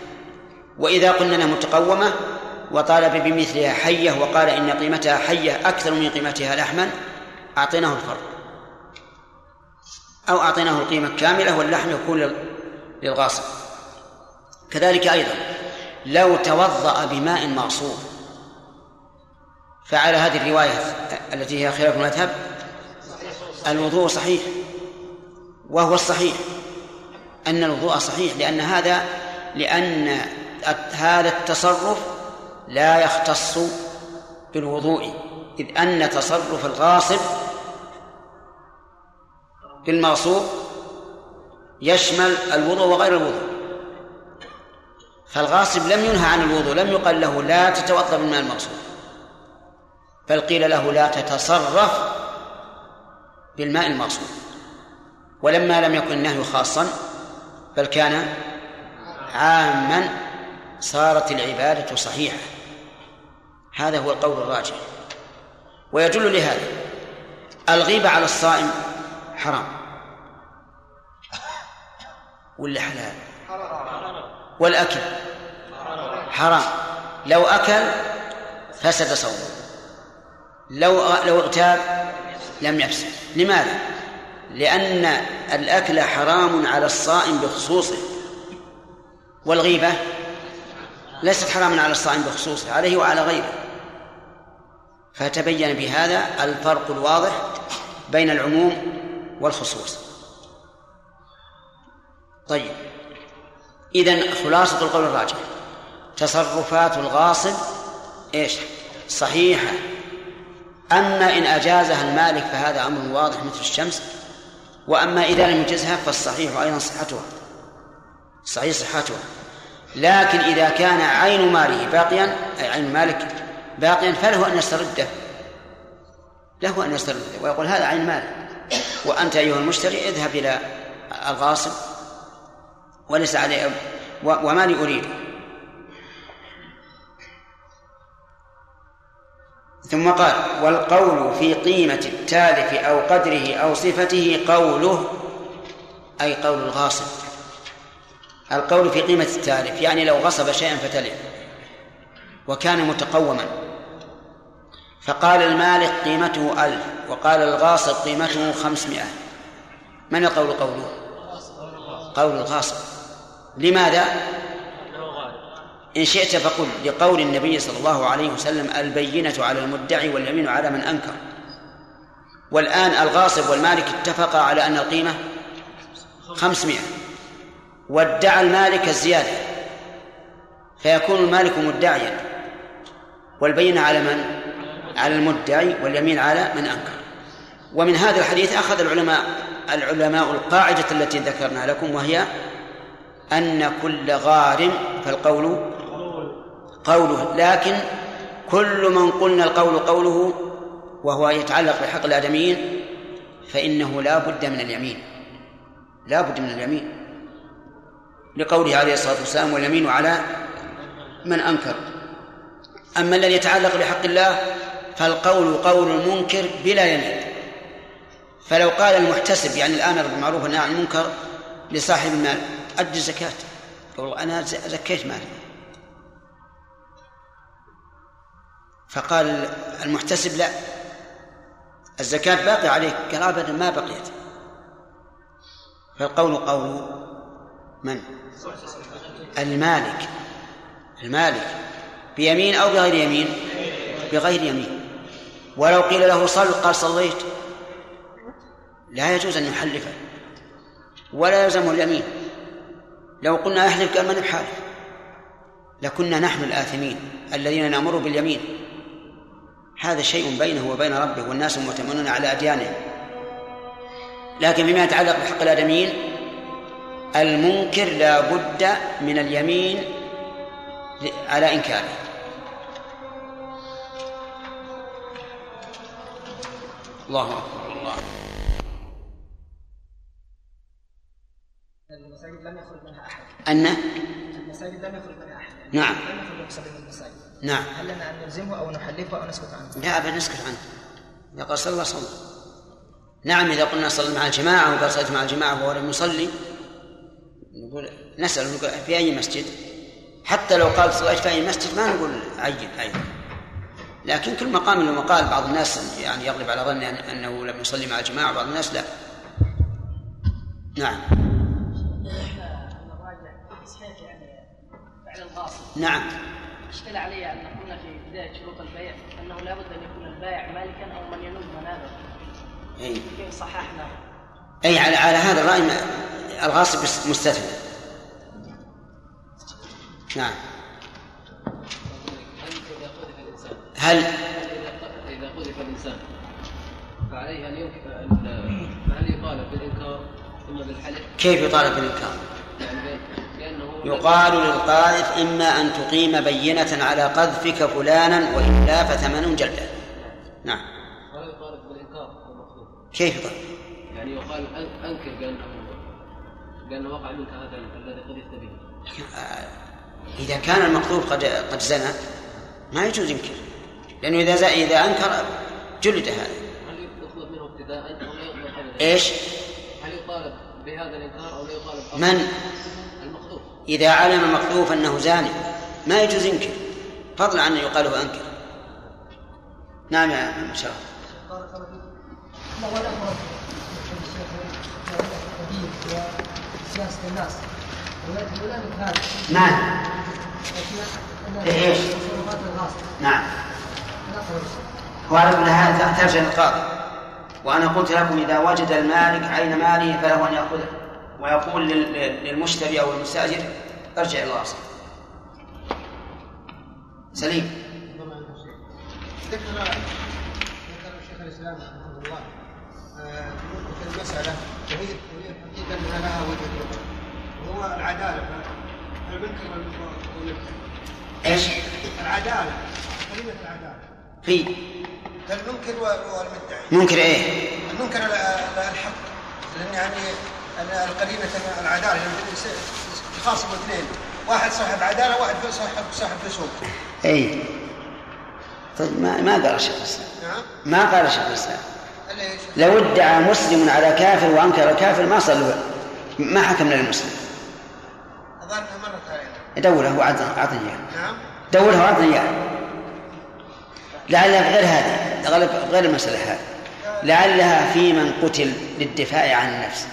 وإذا قلنا أنها متقومة وطالب بمثلها حية وقال إن قيمتها حية أكثر من قيمتها لحما أعطيناه الفرق. أو أعطيناه القيمة كاملة واللحم يكون للغاصب. كذلك أيضا لو توضأ بماء مغصوب فعلى هذه الرواية التي هي خلاف المذهب الوضوء صحيح وهو الصحيح. أن الوضوء صحيح لأن هذا لأن هذا التصرف لا يختص بالوضوء إذ أن تصرف الغاصب بالمغصوب يشمل الوضوء وغير الوضوء. فالغاصب لم ينهى عن الوضوء لم يقل له لا تتوضأ بالماء المغصوب بل قيل له لا تتصرف بالماء المغصوب. ولما لم يكن النهي خاصا بل كان عاما صارت العبادة صحيحة. هذا هو القول الراجح. ويدل لهذا. الغيبة على الصائم حرام. ولا حلال؟ والأكل؟ حرام. لو أكل فسد صومه. لو لو اغتاب لم يفسد. لماذا؟ لأن الأكل حرام على الصائم بخصوصه. والغيبة؟ ليست حراما على الصائم بخصوصه عليه وعلى غيره. فتبين بهذا الفرق الواضح بين العموم والخصوص. طيب. إذن خلاصة القول الراجح. تصرفات الغاصب إيش؟ صحيحة. أما إن أجازها المالك فهذا أمر واضح مثل الشمس. وأما إذا لم يجزها فالصحيح أيضا صحتها. صحيح صحتها. لكن إذا كان عين ماله باقيا أي عين مالك باقيا فله أن يسترده. له أن يسترده ويقول هذا عين مال وأنت أيها المشتري اذهب إلى الغاصب وليس عليه وما لي أريد؟ ثم قال والقول في قيمة التالف أو قدره أو صفته قوله أي قول الغاصب. القول في قيمة التالف يعني لو غصب شيئا فتلف. وكان متقوما. فقال المالك قيمته ألف وقال الغاصب قيمته خمسمائة. من القول قوله؟ قول الغاصب. لماذا؟ إن شئت فقل لقول النبي صلى الله عليه وسلم البينة على المدعي واليمين على من أنكر. والآن الغاصب والمالك اتفقا على أن القيمة خمسمائة. وادعى المالك الزيادة فيكون المالك مدعيا. والبينة على من؟ على المدعي واليمين على من أنكر. ومن هذا الحديث أخذ العلماء العلماء القاعدة التي ذكرنا لكم وهي أن كل غارم فالقول قوله لكن كل من قلنا القول قوله وهو يتعلق بحق الآدميين فإنه لا بد من اليمين. لا بد من اليمين. لقوله عليه الصلاة والسلام واليمين على من أنكر. أما الذي يتعلق بحق الله فالقول قول المنكر بلا يمين. فلو قال المحتسب يعني الآمر بالمعروف والنهي عن المنكر لصاحب المال أدي الزكاة. يقول أنا زكيت مالي. فقال المحتسب لا. الزكاة باقي عليك قال أبدا ما بقيت. فالقول قول من؟ المالك المالك بيمين أو بغير يمين؟ بغير يمين. ولو قيل له صل قال صليت. لا يجوز أن يحلفه ولا يلزمه اليمين. لو قلنا أحلف قال من بحالف لكنا نحن الآثمين الذين نأمر باليمين. هذا شيء بينه وبين ربه والناس مؤتمنون على أديانهم لكن فيما يتعلق بحق الآدميين المنكر لا بد من اليمين على إنكاره. الله أكبر. الله المساجد لم يخرج منها احد أن؟ المساجد لم يخرج منها احد نعم. لم يخرج المساجد نعم. هل لنا ان نلزمه أو نحلفه أو نسكت عنه؟ لا أبدا نسكت عنه. إذا قال صلى صلى نعم إذا قلنا صلى مع الجماعة وقال صليت مع الجماعة وهو لم يصلي نقول نسأل نقول في أي مسجد؟ حتى لو قال صليت في أي مسجد ما نقول عين عين لكن كل مقام له مقال. بعض الناس يعني يغلب على أن- أنه لم يصلي مع الجماعة وبعض الناس لا. نعم. نعم. اشكل علي أن قلنا في بداية شروط البيع أنه لابد أن يكون البائع مالكا أو من ينوب منابه أي كيف صححنا. أي على, على هذا الرأي الغاصب مستثنى نعم. هل إذا قذف الإنسان فعليه أن ينكر فهل يطالب بالإنكار ثم بالحلف كيف يطالب بالإنكار؟ يقال للقاذف إما أن تقيم بينة على قذفك فلانا وإلا فثمن جلدة. نعم. كيف يطالب؟ يعني يقال أن- أنكر بأنه بأنه وقع منك هذا الذي قذفت به آه، إذا كان المقذوف قد قد زنى ما يجوز ينكر لأنه إذا ز- إذا أنكر جلد هذا هل يطلب منه ابتداء أو لا يطلب؟ إيش؟ هل يطالب بهذا الإنكار أو لا يطالب؟ من المقذوف إذا علم المقذوف أنه زاني ما يجوز ينكر فضلا عن أن يقال هو أنكر نعم يا مشرف بارك الله فيك. ما هو الامر الشيخ الناس. نعم. الغاصب نعم. لا قول وعلى كل هذا ترجع للقاضي وأنا قلت لكم إذا وجد المالك عين ماله فله أن يأخذه. ويقول لل- للمشتري أو المستأجر ارجع إلى الأصل سليم. ذكر ذكر شيخ الإسلام رحمه الله آه، في المسألة وهي انها لها وجه وهو العدالة. فالمنكر والمنكر إيش؟ العداله كلمه العداله في فالمنكر والمدعي منكر إيه؟ المنكر ال- ال- الحق؟ لأن يعني ال- القرينة العدالة لما يخاصموا اثنين. واحد صاحب عدالة واحد صاحب صاحب فسوق أي طيب ما ما قال شيخ الإسلام نعم؟ ما قال شيخ الإسلام ليش؟ لو ادعى مسلم على كافر وأنكر الكافر ما صلوا. ما حكمنا للمسلم اظن مرت علينا دوره وعطني إياه نعم. دورها واعطني اياها لعلها غير هذه غير غير المسألة هذه. لعلها في من قتل للدفاع عن النفس.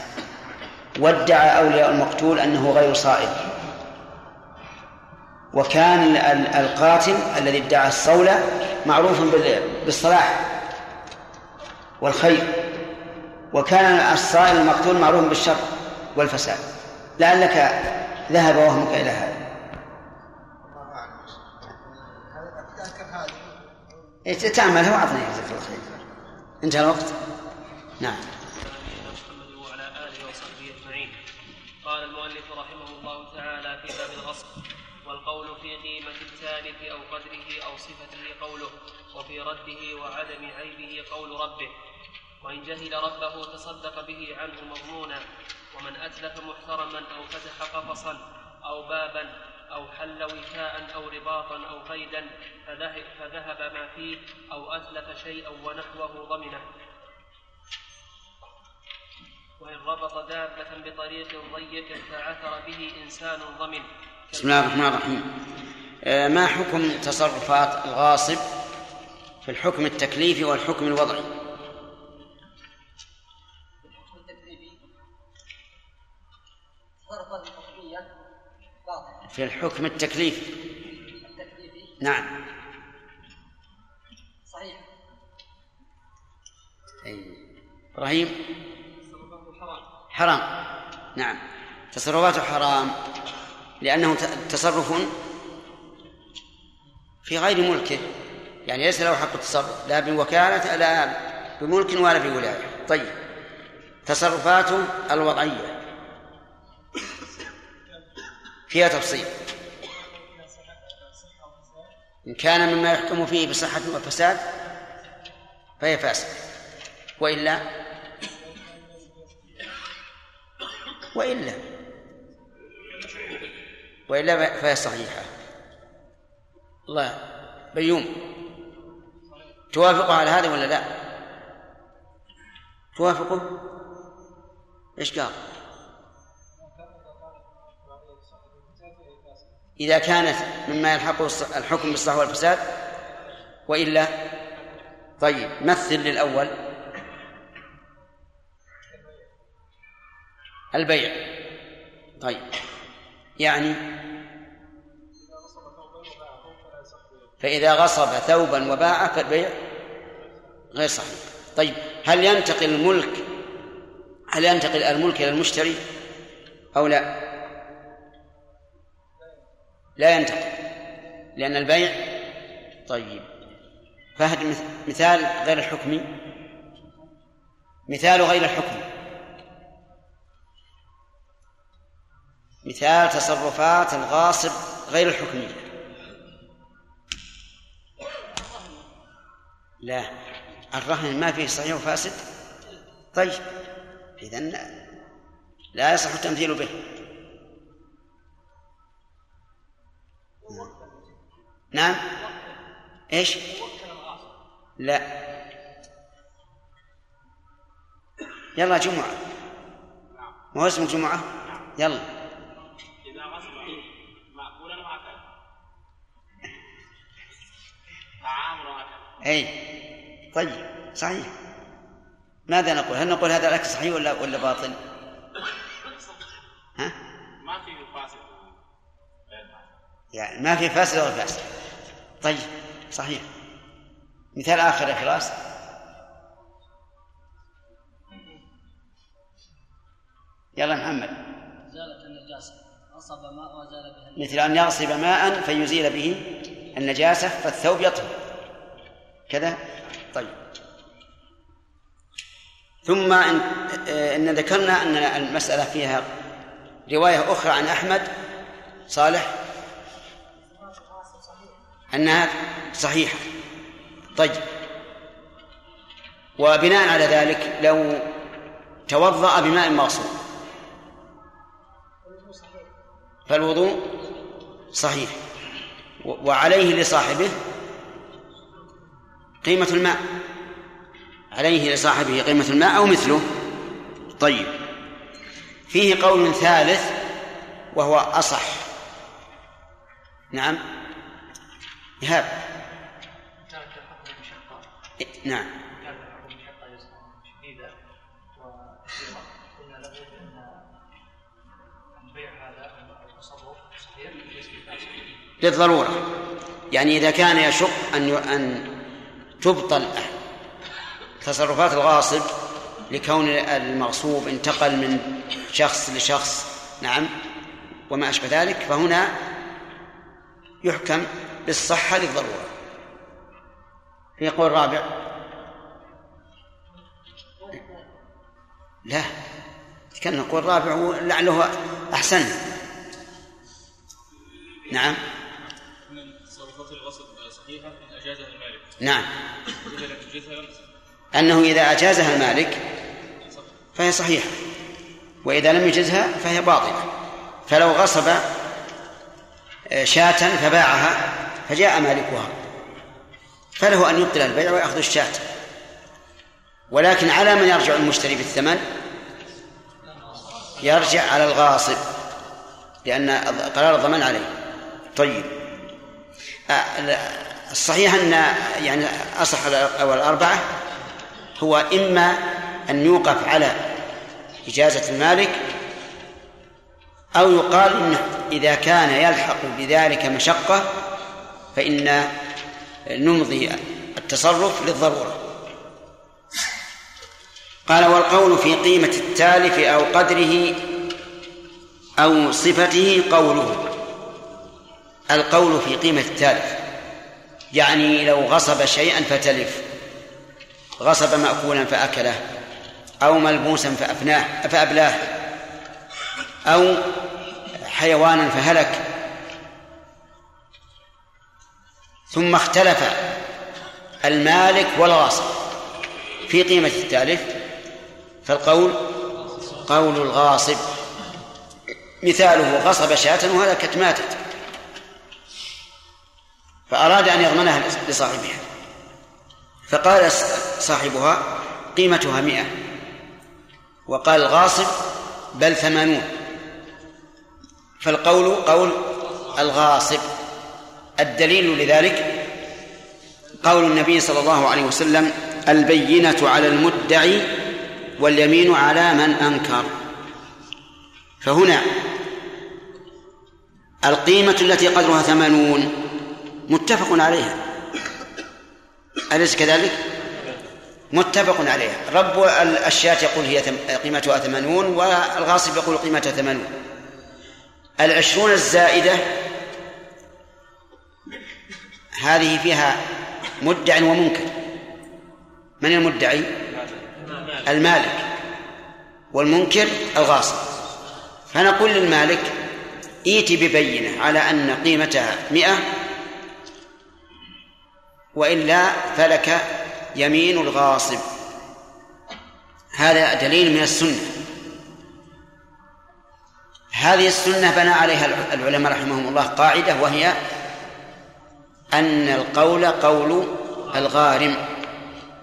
وادعى أولياء المقتول أنه غير صائب وكان القاتل الذي ادعى الصولة معروف بالصلاح. والخير وكان الصائل المقتول معروف بالشر والفساد. لعلك ذهب وهمك إلى هذا. إيه، تعملها واعطني جزاك الله خير. انتهى الوقت؟ نعم. وعلى اله وصحبه اجمعين قال المؤلف رحمه الله تعالى في باب الغصب والقول في قيمة التالف أو قدره أو صفته قوله. وفي رده وعدم عيبه قول ربه. وإن جهل ربه تصدق به عنه مضمونا. ومن أتلف محترما أو فتح قفصا أو بابا أو حل وثاء أو رباطا أو قيدا فذهب ما فيه أو أتلف شيئا ونحوه ضمنه. وإن ربط دابة بطريق ضيق فعثر به إنسان ضمن. بسم الله الرحمن الرحيم. آه، ما حكم تصرفات الغاصب في الحكم التكليفي والحكم الوضعي في الحكم التكليفي نعم. صحيح إبراهيم. حرام. نعم. تصرفاته حرام. لأنه تصرف في غير ملكه. يعني ليس له حق التصرف لا بوكالة لا بملك ولا بولاية. طيب تصرفاته الوضعية. فيها تفصيل. إن كان مما يحكم فيه بصحة وفساد فهي فاسدة. وإلا؟ وإلا؟ وإلا فهي صحيحة. الله بيوم. توافق على هذا ولا لا؟ توافقه؟ إيش قال؟ إذا كانت مما يلحق الحكم بالصحة والفساد وإلا طيب مثل للأول البيع طيب يعني فإذا غصب ثوبا وباعه فالبيع غير صحيح. طيب هل ينتقل الملك هل ينتقل الملك إلى المشتري أو لا؟ لا ينتقل لأن البيع طيب فهد مثال غير الحكمي مثال غير الحكمي مثال تصرفات الغاصب غير الحكمية. لا. الرهن ما فيه صحيح وفاسد؟ طيب. إذا لا يصح التمثيل به. نعم. إيش؟ لا. يلا جمعة. ما هو اسم الجمعة يلا. أي. طيب صحيح. ماذا نقول؟ هل نقول هذا الأكل صحيح ولا ولا باطل؟ ها؟ ما في فاسد يعني ما في فاسد ولا فاسد طيب صحيح. مثال آخر يا فراس. يلا محمد. زالت النجاسة. غصب ماء وزال به مثل أن يغصب ماء فيزيل به النجاسة فالثوب يطهر. كذا؟ طيب. ثم إن, إن ذكرنا أن المسألة فيها رواية أخرى عن أحمد. صالح؟ أنها صحيحة. طيب. وبناء على ذلك لو توضأ بماء مغصوب فالوضوء صحيح. وعليه لصاحبه قيمة الماء. عليه لصاحبه قيمة الماء أو مثله. طيب. فيه قول ثالث وهو أصح. نعم. مشقة نعم. للضرورة. يعني إذا كان يشق أن أن تبطل تصرفات الغاصب لكون المغصوب انتقل من شخص لشخص نعم وما أشبه ذلك فهنا يحكم بالصحة للضرورة. في قول رابع لا كان نقول رابع لعله أحسن. نعم. ان تصرفات الغصب صحيحة إن أجازها المالك. نعم. لم يجزها لم تصح أنه إذا أجازها المالك فهي صحيحة. وإذا لم يجزها فهي باطلة. فلو غصب آه، شاة فباعها فجاء مالكها. فله أن يبطل البيع ويأخذ الشاة. ولكن على من يرجع المشتري بالثمن؟ يرجع على الغاصب لأن قرار الضمان عليه. طيب. الصحيح أن يعني أصح الأربعة هو إما أن يوقف على إجازة المالك أو يقال إنه إذا كان يلحق بذلك مشقة فإن نمضي التصرف للضرورة. قال والقول في قيمة التالف أو قدره أو صفته قوله. القول في قيمة التالف. يعني لو غصب شيئا فتلف. غصب مأكولا فأكله. أو ملبوسا فأفناه فأبلاه. أو حيوانا فهلك. ثم اختلف المالك والغاصب. في قيمة التالف فالقول قول الغاصب. مثاله غصب شاة وهلكت ماتت. فأراد أن يضمنها لصاحبها. فقال صاحبها قيمتها مئة. وقال الغاصب بل ثمانون. فالقول قول الغاصب. الدليل لذلك قول النبي صلى الله عليه وسلم البينة على المدعي واليمين على من أنكر. فهنا القيمة التي قدرها ثمانون. متفق عليها. أليس كذلك؟ متفق عليها. رب الشاة يقول هي قيمتها ثمانون والغاصب يقول قيمتها ثمانون. العشرون الزائدة هذه فيها مدع ومنكر. من المدعي؟ المالك. والمنكر الغاصب. فنقول للمالك ائت ببينة على أن قيمتها مئة وإلا فلك يمين الغاصب. هذا دليل من السنة. هذه السنة بنى عليها العلماء رحمهم الله قاعدة وهي أن القول قول الغارم.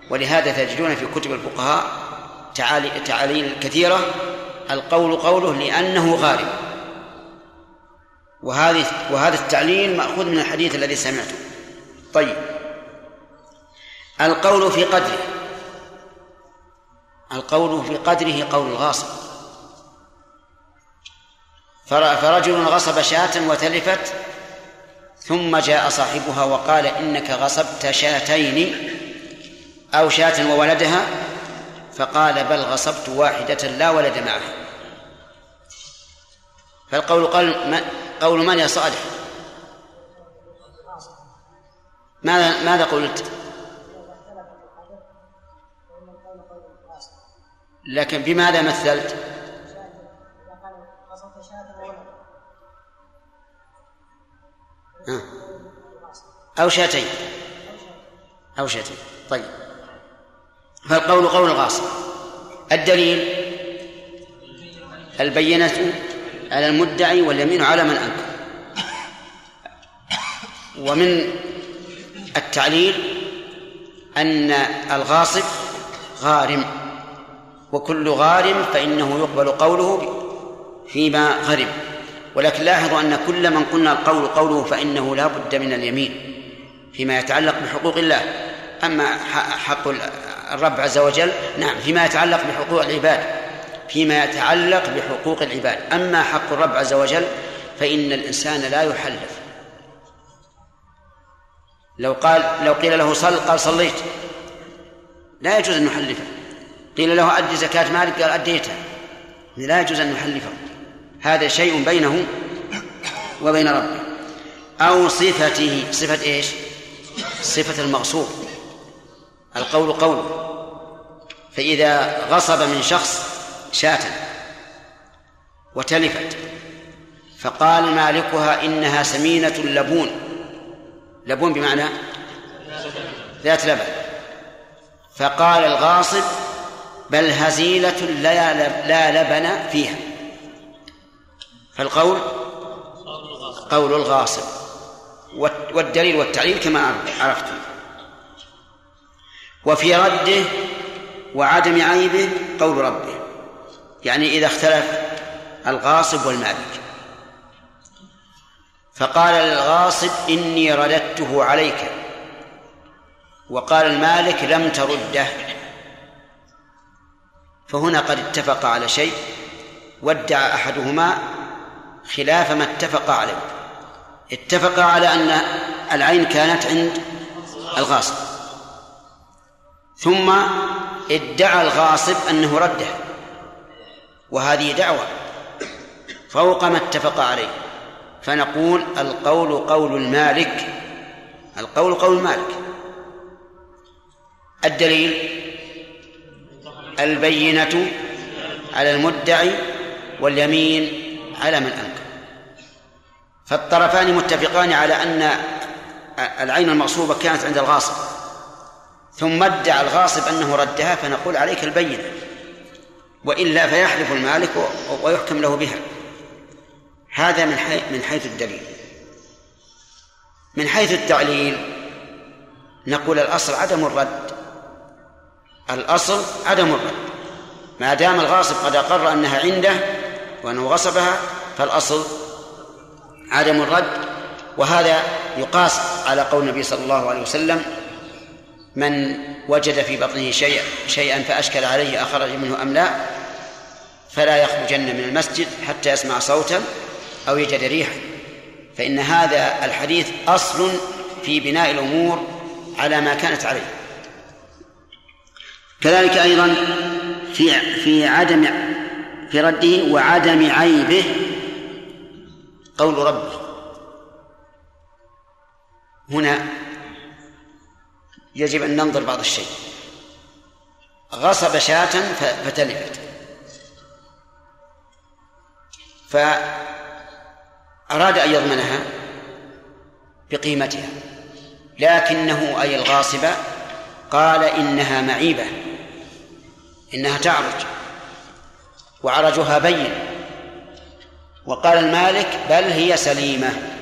ولهذا تجدون في كتب الفقهاء تعالي تعاليل كثيرة القول قوله لأنه غارم. وهذه وهذا التعليل مأخوذ من الحديث الذي سمعته. طيب. القول في قدره. القول في قدره قول الغاصب. فرجل غصب شاة وتلفت ثم جاء صاحبها وقال إنك غصبت شاتين أو شاة وولدها فقال بل غصبت واحدة لا ولد معها. فالقول قول قول من يا صالح؟ ماذا ماذا قلت؟ لكن بماذا مثلت؟ أو شاتين. أو شاتين. طيب. فالقول قول الغاصب الدليل؟ البينة على المدعي واليمين على من أنكر. ومن التعليل أن الغاصب غارم. وكل غارم فإنه يقبل قوله فيما غرم ولكن لاحظوا أن كل من قلنا القول قوله فإنه لا بد من اليمين فيما يتعلق بحقوق الله. أما حق الرب عز وجل نعم فيما يتعلق بحقوق العباد فيما يتعلق بحقوق العباد. أما حق الرب عز وجل فإن الإنسان لا يحلف. لو قال لو قيل له صل قال صليت لا يجوز أن نحلفه قيل له أدي زكاة مالك؟ قال أديتها لا يجوز أن نحلفه هذا شيء بينه وبين ربه. أو صفته صفة إيش؟ صفة المغصوب. القول قول. فإذا غصب من شخص شاة وتلفت فقال مالكها إنها سمينة لبون. لبون بمعنى ذات لبن. فقال الغاصب بل هزيلة لا لا لبن فيها. فالقول قول الغاصب. والدليل والتعليل كما عرفتم وفي رده وعدم عيبه قول ربه. يعني إذا اختلف الغاصب والمالك. فقال للغاصب إني رددته عليك. وقال المالك لم ترده. فهنا قد اتفق على شيء وادعى أحدهما خلاف ما اتفق عليه. اتفق على أن العين كانت عند الغاصب. ثم ادعى الغاصب أنه رده. وهذه دعوة فوق ما اتفق عليه. فنقول القول قول المالك القول قول المالك الدليل البينة على المدعي واليمين على من أنكر. فالطرفان متفقان على أن العين المغصوبة كانت عند الغاصب ثم ادعى الغاصب أنه ردها فنقول عليك البينة وإلا فيحلف المالك ويحكم له بها. هذا من حيث من حيث الدليل. من حيث التعليل نقول الأصل عدم الرد. الأصل عدم الرد. ما دام الغاصب قد أقر أنها عنده وأنه غصبها فالأصل عدم الرد. وهذا يقاس على قول النبي صلى الله عليه وسلم من وجد في بطنه شيء شيئا فأشكل عليه أخرج منه أم لا فلا يخرجن من المسجد حتى يسمع صوتا أو يجد ريحا. فإن هذا الحديث أصل في بناء الأمور على ما كانت عليه. كذلك أيضا في في عدم في رده وعدم عيبه قول ربه هنا يجب أن ننظر بعض الشيء. غصب شاة فتلفت فأراد أن يضمنها بقيمتها. لكنه أي الغاصب قال إنها معيبة إنها تعرج وعرجها بين وقال المالك بل هي سليمة.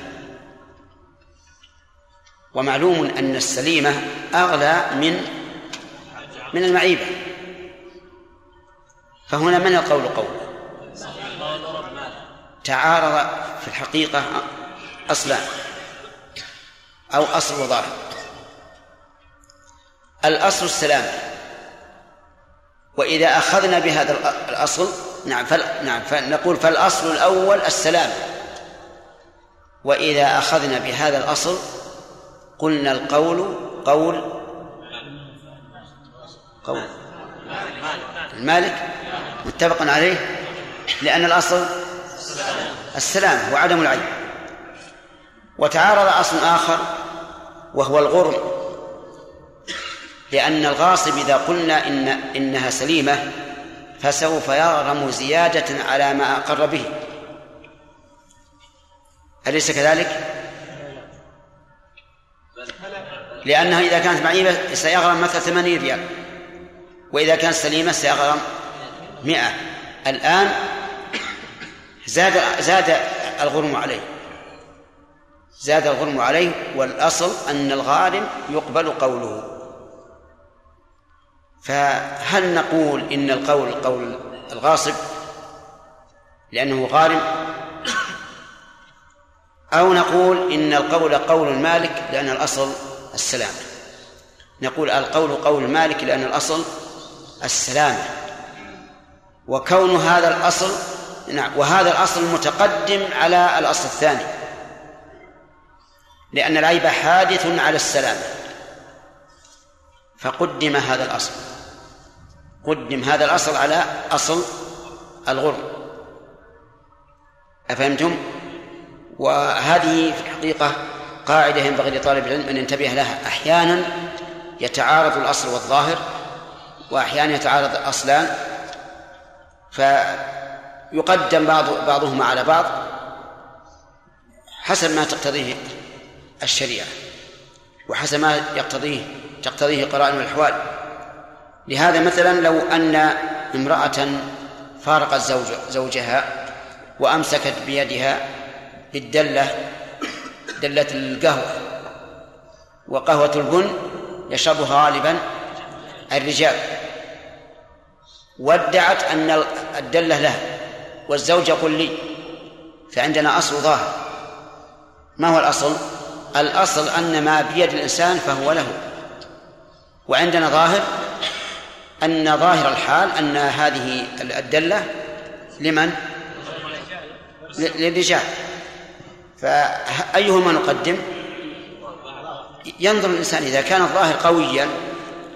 ومعلوم أن السليمة أغلى من من المعيبة. فهنا من القول قول تعارض في الحقيقة أصلان أو أصل وظاهر الأصل السلام. وإذا أخذنا بهذا الأصل نعم فل نعم فنقول فالأصل الأول السلام. وإذا أخذنا بهذا الأصل قلنا القول قول قول. المالك؟ متفق عليه؟ لأن الأصل السلام وعدم العيب وتعارض أصل آخر وهو الغرم. لأن الغاصب إذا قلنا إن إنها سليمة فسوف يغرم زيادة على ما أقر به. أليس كذلك؟ لأنها إذا كانت معيبة سيغرم مثلا ثمانين ريال وإذا كانت سليمة سيغرم مئة. الآن زاد زاد الغرم عليه. زاد الغرم عليه والأصل أن الغارم يقبل قوله. فهل نقول إن القول قول الغاصب لأنه غارم؟ أو نقول إن القول قول المالك لأن الأصل السلامة؟ نقول القول قول المالك لأن الأصل السلامة. وكون هذا الأصل نعم وهذا الأصل متقدم على الأصل الثاني. لأن العيب حادث على السلامة. فقدم هذا الأصل. قدم هذا الأصل على أصل الغرم أفهمتم؟ وهذه في الحقيقة قاعدة ينبغي لطالب العلم أن ينتبه لها. أحيانا يتعارض الأصل والظاهر وأحيانا يتعارض الأصلان. فيقدم بعض بعضهما على بعض حسب ما تقتضيه الشريعة وحسب ما يقتضيه تقتضيه قرائن الأحوال. لهذا مثلا لو أن امرأة فارقت زوج زوجها وأمسكت بيدها بالدلة دلة القهوة وقهوة البن يشربها غالبا الرجال وادعت أن الدلة له والزوج يقول لي فعندنا أصل ظاهر ما هو الأصل؟ الأصل أن ما بيد الإنسان فهو له وعندنا ظاهر أن ظاهر الحال أن هذه الدلة لمن؟ للرجال. فأيهما نقدم؟ ينظر الإنسان إذا كان الظاهر قويا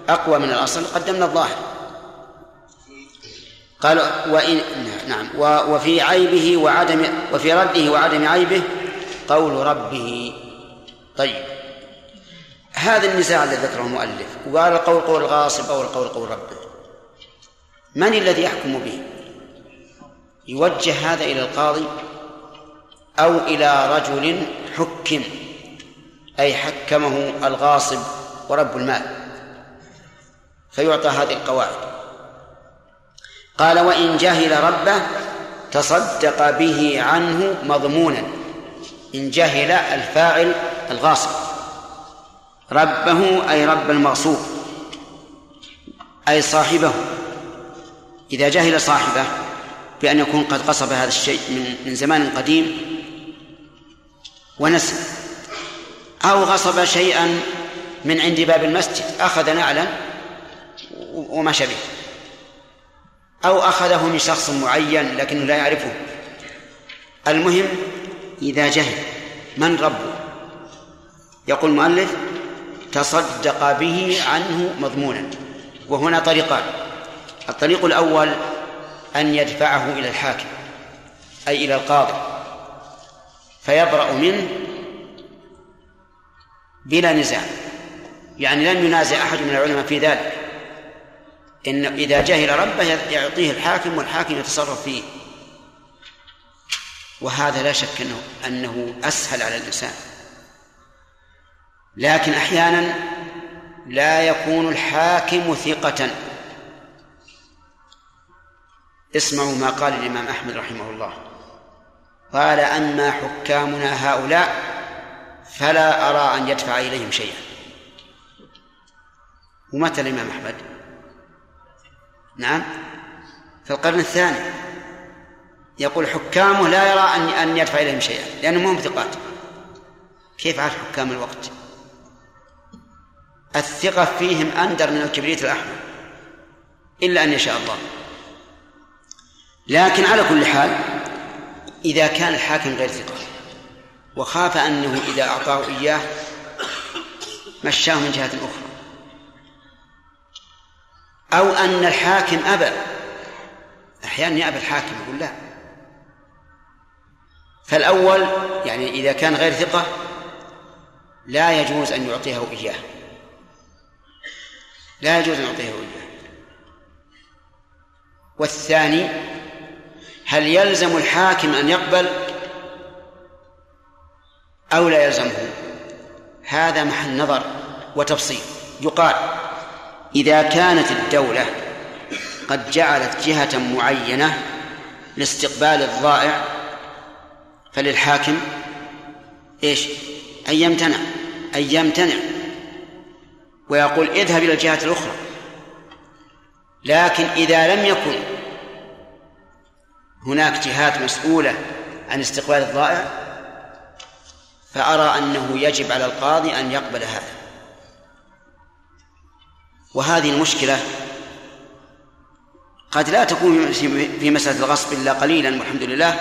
أقوى من الأصل قدمنا الظاهر. قال وإن نعم. وفي عيبه وعدم وفي رده وعدم عيبه قول ربه. طيب. هذا النزاع الذي ذكره المؤلف. وقال القول قول الغاصب أو القول قول ربه من الذي يحكم به؟ يوجه هذا إلى القاضي أو إلى رجل حكم أي حكمه الغاصب ورب المال. فيعطى هذه القواعد. قال وإن جهل ربه تصدق به عنه مضمونا. إن جهل الفاعل الغاصب. ربه أي رب المغصوب أي صاحبه. إذا جهل صاحبه بأن يكون قد قصب هذا الشيء من من زمان قديم ونسي أو غصب شيئا من عند باب المسجد أخذ نعلا وما شبه أو أخذه من شخص معين لكنه لا يعرفه. المهم إذا جهل من ربه؟ يقول المؤلف تصدق به عنه مضمونا. وهنا طريقان. الطريق الأول أن يدفعه إلى الحاكم أي إلى القاضي فيبرأ منه بلا نزاع. يعني لم ينازع أحد من العلماء في ذلك. إن إذا جهل ربه يعطيه الحاكم والحاكم يتصرف فيه. وهذا لا شك أنه أنه أسهل على الإنسان. لكن أحيانا لا يكون الحاكم ثقة. اسمعوا ما قال الإمام أحمد رحمه الله. قال أما حكامنا هؤلاء فلا أرى أن يدفع إليهم شيئا. ومتى الإمام أحمد. نعم. في القرن الثاني يقول حكامه لا يرى أن أن يدفع إليهم شيئا لأنهم هم ثقات. كيف عاد حكام الوقت؟ الثقة فيهم أندر من الكبريت الأحمر إلا أن يشاء الله. لكن على كل حال إذا كان الحاكم غير ثقة وخاف أنه إذا أعطاه إياه مشاه من جهة أخرى أو أن الحاكم أبى أحيانا يأبى الحاكم يقول لا. فالأول يعني إذا كان غير ثقة لا يجوز أن يعطيه إياه. لا يجوز أن يعطيه إياه والثاني هل يلزم الحاكم أن يقبل أو لا يلزمه؟ هذا محل نظر وتفصيل. يقال إذا كانت الدولة قد جعلت جهة معينة لاستقبال الضائع فللحاكم إيش؟ أن يمتنع أن يمتنع. ويقول اذهب إلى الجهة الأخرى. لكن إذا لم يكن هناك جهات مسؤولة عن استقبال الضائع فأرى أنه يجب على القاضي أن يقبل هذا. وهذه المشكلة قد لا تكون في مسألة الغصب إلا قليلا والحمد لله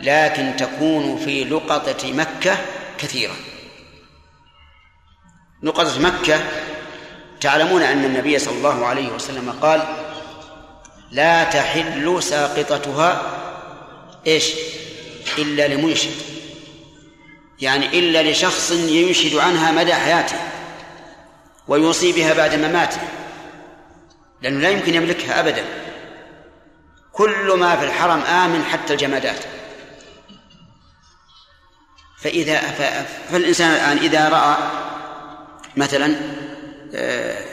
لكن تكون في لقطة مكة كثيرة لقطة مكة تعلمون أن النبي صلى الله عليه وسلم قال لا تحل ساقطتها إيش؟ إلا لمنشد. يعني إلا لشخص ينشد عنها مدى حياته ويوصي بها بعد مماته لأنه لا يمكن يملكها أبدا. كل ما في الحرم آمن حتى الجمادات. فإذا فالإنسان الآن إذا رأى مثلا آه،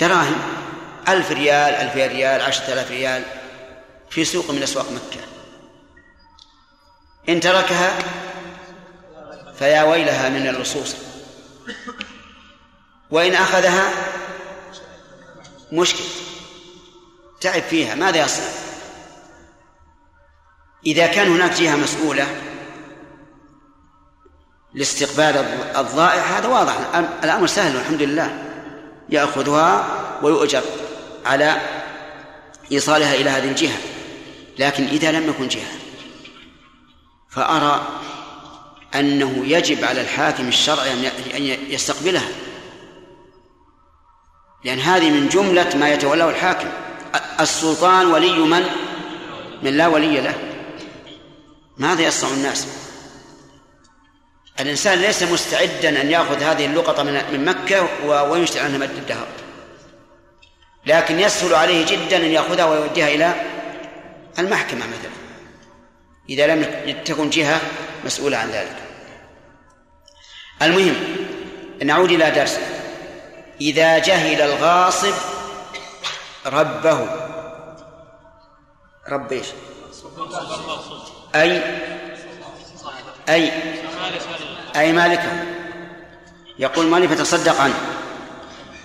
دراهم ألف ريال ألف ريال عشرة آلاف ريال في سوق من أسواق مكة. إن تركها فيا ويلها من اللصوص وإن أخذها مشكل. تعب فيها ماذا يصنع؟ إذا كان هناك جهة مسؤولة لاستقبال الضائع هذا واضح. الأمر سهل والحمد لله. يأخذها ويؤجر على إيصالها إلى هذه الجهة. لكن إذا لم يكن جهة فأرى أنه يجب على الحاكم الشرعي أن يستقبلها. لأن هذه من جملة ما يتولاه الحاكم. السلطان ولي من؟ من لا ولي له. ماذا يصنع الناس؟ الإنسان ليس مستعدا أن يأخذ هذه اللقطة من مكة وينشر عنها مد الدهر. لكن يسهل عليه جدا أن يأخذها ويوديها إلى المحكمة مثلا إذا لم تكن جهة مسؤولة عن ذلك. المهم نعود إلى درس. إذا جهل الغاصب ربه رب إيش؟ أي أي أي مالكه يقول مالك تصدق عنه.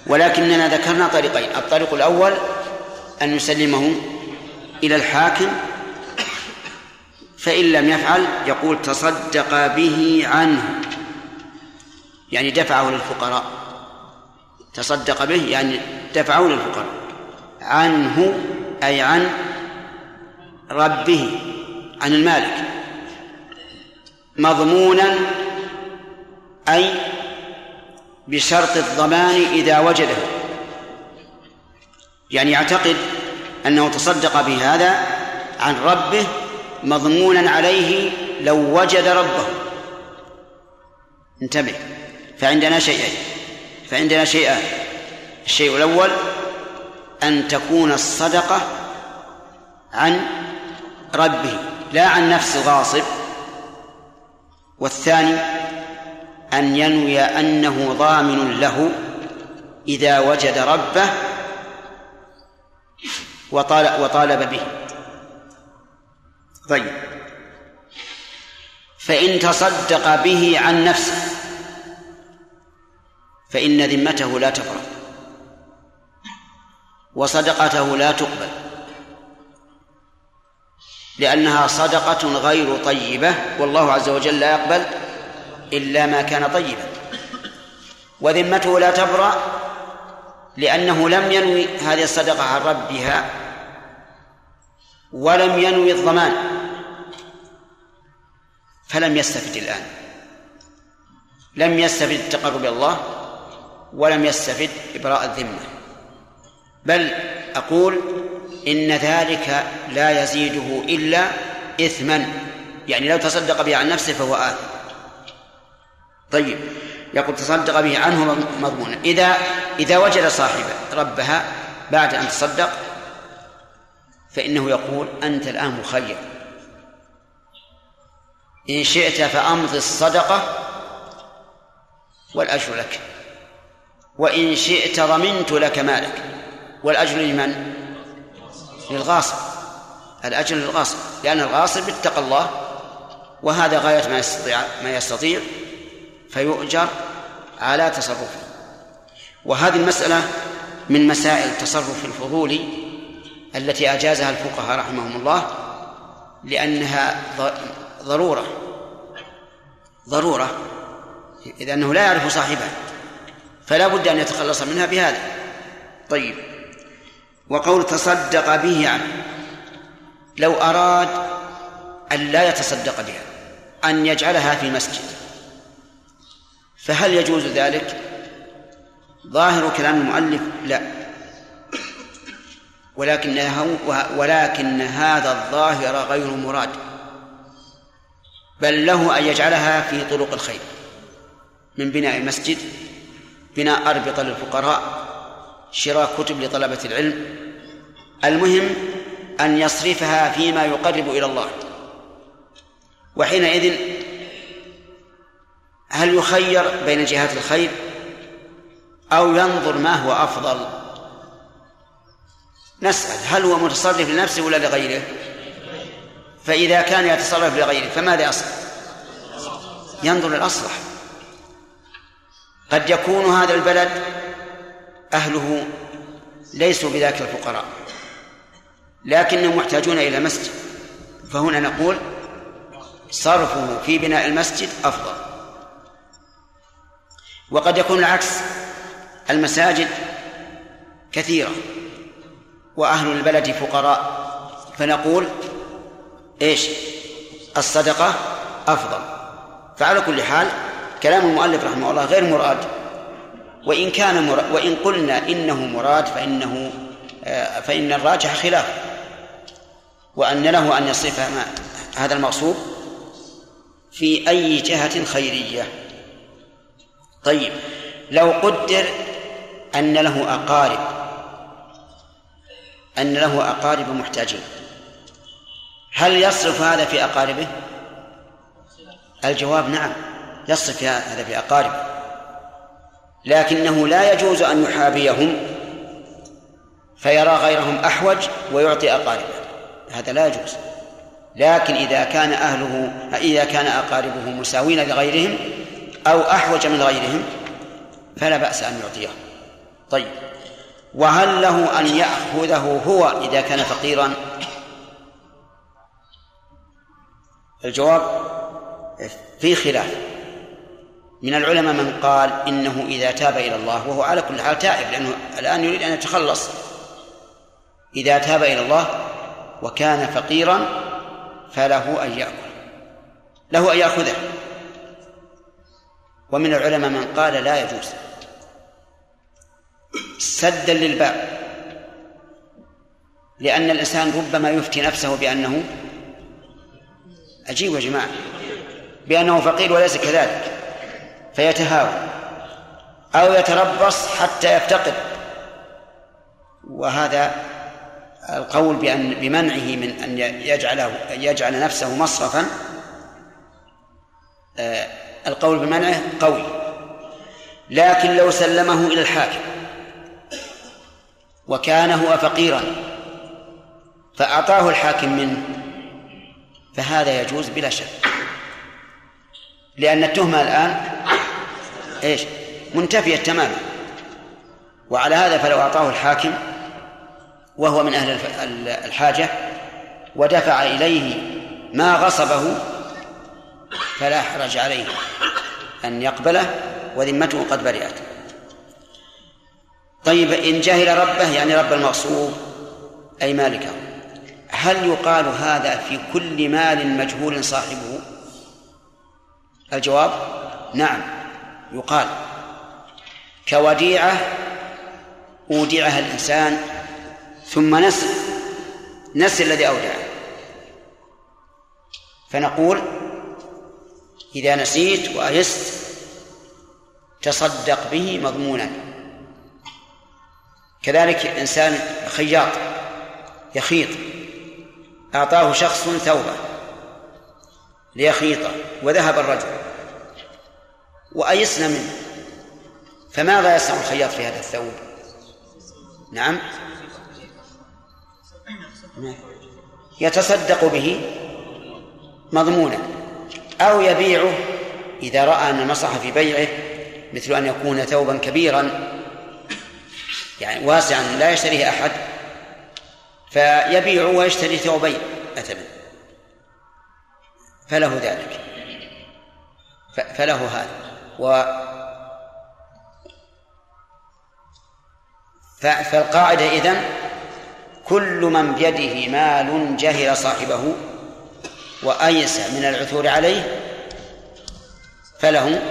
ولكننا ذكرنا طريقين. الطريق الأول أن يسلمه إلى الحاكم فإن لم يفعل يقول تصدق به عنه. يعني دفعه للفقراء. تصدق به يعني دفعه للفقراء. عنه أي عن ربه عن المالك. مضمونا أي بشرط الضمان إذا وجده. يعني يعتقد أنه تصدق بهذا عن ربه مضمونا عليه لو وجد ربه. انتبه فعندنا شيئين فعندنا شيئان. الشيء الأول أن تكون الصدقة عن ربه لا عن نفس الغاصب والثاني أن ينوي أنه ضامن له إذا وجد ربه وطالب به. طيب. فإن تصدق به عن نفسه فإن ذمته لا تبرأ وصدقته لا تقبل. لأنها صدقة غير طيبة والله عز وجل لا يقبل إلا ما كان طيبا. وذمته لا تبرأ لأنه لم ينوي هذه الصدقة عن ربها ولم ينوي الضمان فلم يستفد الآن. لم يستفد التقرب إلى الله ولم يستفد إبراء الذمة. بل أقول إن ذلك لا يزيده إلا إثما. يعني لو تصدق به عن نفسه فهو آثم. طيب يقول تصدق به عنه مضمونا إذا إذا وجد صاحبه ربها بعد أن تصدق فإنه يقول أنت الآن مخير. إن شئت فأمض الصدقة والأجر لك. وإن شئت ضمنت لك مالك. والأجر لمن؟ للغاصب. الأجر للغاصب. لأن الغاصب اتقى الله وهذا غاية ما يستطيع ما يستطيع فيؤجر على تصرفه. وهذه المسألة من مسائل التصرف الفضولي التي أجازها الفقهاء رحمهم الله لأنها ضرورة. ضرورة. إذا أنه لا يعرف صاحبها فلا بد أن يتخلص منها بهذا. طيب. وقول تصدق به عنه لو أراد أن لا يتصدق بها أن يجعلها في مسجد. فهل يجوز ذلك؟ ظاهر كلام المؤلف لا. ولكنه ولكن هذا الظاهر غير مراد. بل له أن يجعلها في طرق الخير. من بناء مسجد بناء أربطة للفقراء شراء كتب لطلبة العلم. المهم أن يصرفها فيما يقرب إلى الله. وحينئذ هل يخير بين جهات الخير؟ أو ينظر ما هو أفضل؟ نسأل هل هو متصرف لنفسه ولا لغيره؟ فإذا كان يتصرف لغيره فماذا يصنع؟ ينظر للأصلح. قد يكون هذا البلد أهله ليسوا بذاك الفقراء لكنهم محتاجون إلى مسجد. فهنا نقول صرفه في بناء المسجد أفضل. وقد يكون العكس المساجد كثيرة وأهل البلد فقراء فنقول إيش؟ الصدقة أفضل. فعلى كل حال كلام المؤلف رحمه الله غير مراد. وإن كان مراد وإن قلنا إنه مراد فإنه آه، فإن الراجح خلافه وأن له أن يصرف هذا المغصوب في أي جهة خيرية. طيب لو قدر أن له أقارب أن له أقارب محتاجين هل يصرف هذا في أقاربه؟ الجواب نعم يصرف هذا في أقاربه. لكنه لا يجوز أن يحابيهم فيرى غيرهم أحوج ويعطي أقاربه. هذا لا يجوز. لكن إذا كان أهله إذا كان أقاربه مساوين لغيرهم أو أحوج من غيرهم فلا بأس أن يعطيهم طيب. وهل له أن يأخذه هو إذا كان فقيرا؟ الجواب في خلاف. من العلماء من قال إنه إذا تاب إلى الله وهو على كل حال تائب لأنه الآن يريد أن يتخلص. إذا تاب إلى الله وكان فقيرا فله أن يأكل له أن يأخذه. ومن العلماء من قال لا يجوز. سدا للباب. لأن الإنسان ربما يفتي نفسه بأنه عجيب يا جماعة بأنه فقير وليس كذلك. فيتهاوى أو يتربص حتى يفتقد. وهذا القول بأن بمنعه من أن يجعله يجعل نفسه مصرفا آه، القول بمنعه قوي. لكن لو سلمه إلى الحاكم وكان هو فقيرا فأعطاه الحاكم منه فهذا يجوز بلا شك. لأن التهمة الآن إيش؟ منتفية تماما. وعلى هذا فلو أعطاه الحاكم وهو من أهل الحاجة ودفع إليه ما غصبه فلا حرج عليه أن يقبله وذمته قد برئت. طيب إن جهل ربه يعني رب المغصوب أي مالكه هل يقال هذا في كل مال مجهول صاحبه؟ الجواب نعم. يقال كوديعة أودعها الإنسان ثم نسي نسي الذي أودعه. فنقول إذا نسيت وأيست تصدق به مضمونا. كذلك إنسان خياط يخيط أعطاه شخص ثوبا ليخيطه وذهب الرجل. وأيسنا منه. فماذا يصنع الخياط في هذا الثوب؟ نعم. يتصدق به مضمونا أو يبيعه إذا رأى أن المصلحة في بيعه مثل أن يكون ثوبا كبيرا يعني واسعا لا يشتريه أحد فيبيع ويشتري ثوبين مثلا. فله ذلك. فله هذا. و فالقاعدة إذن كل من بيده مال جهل صاحبه وأيس من العثور عليه فله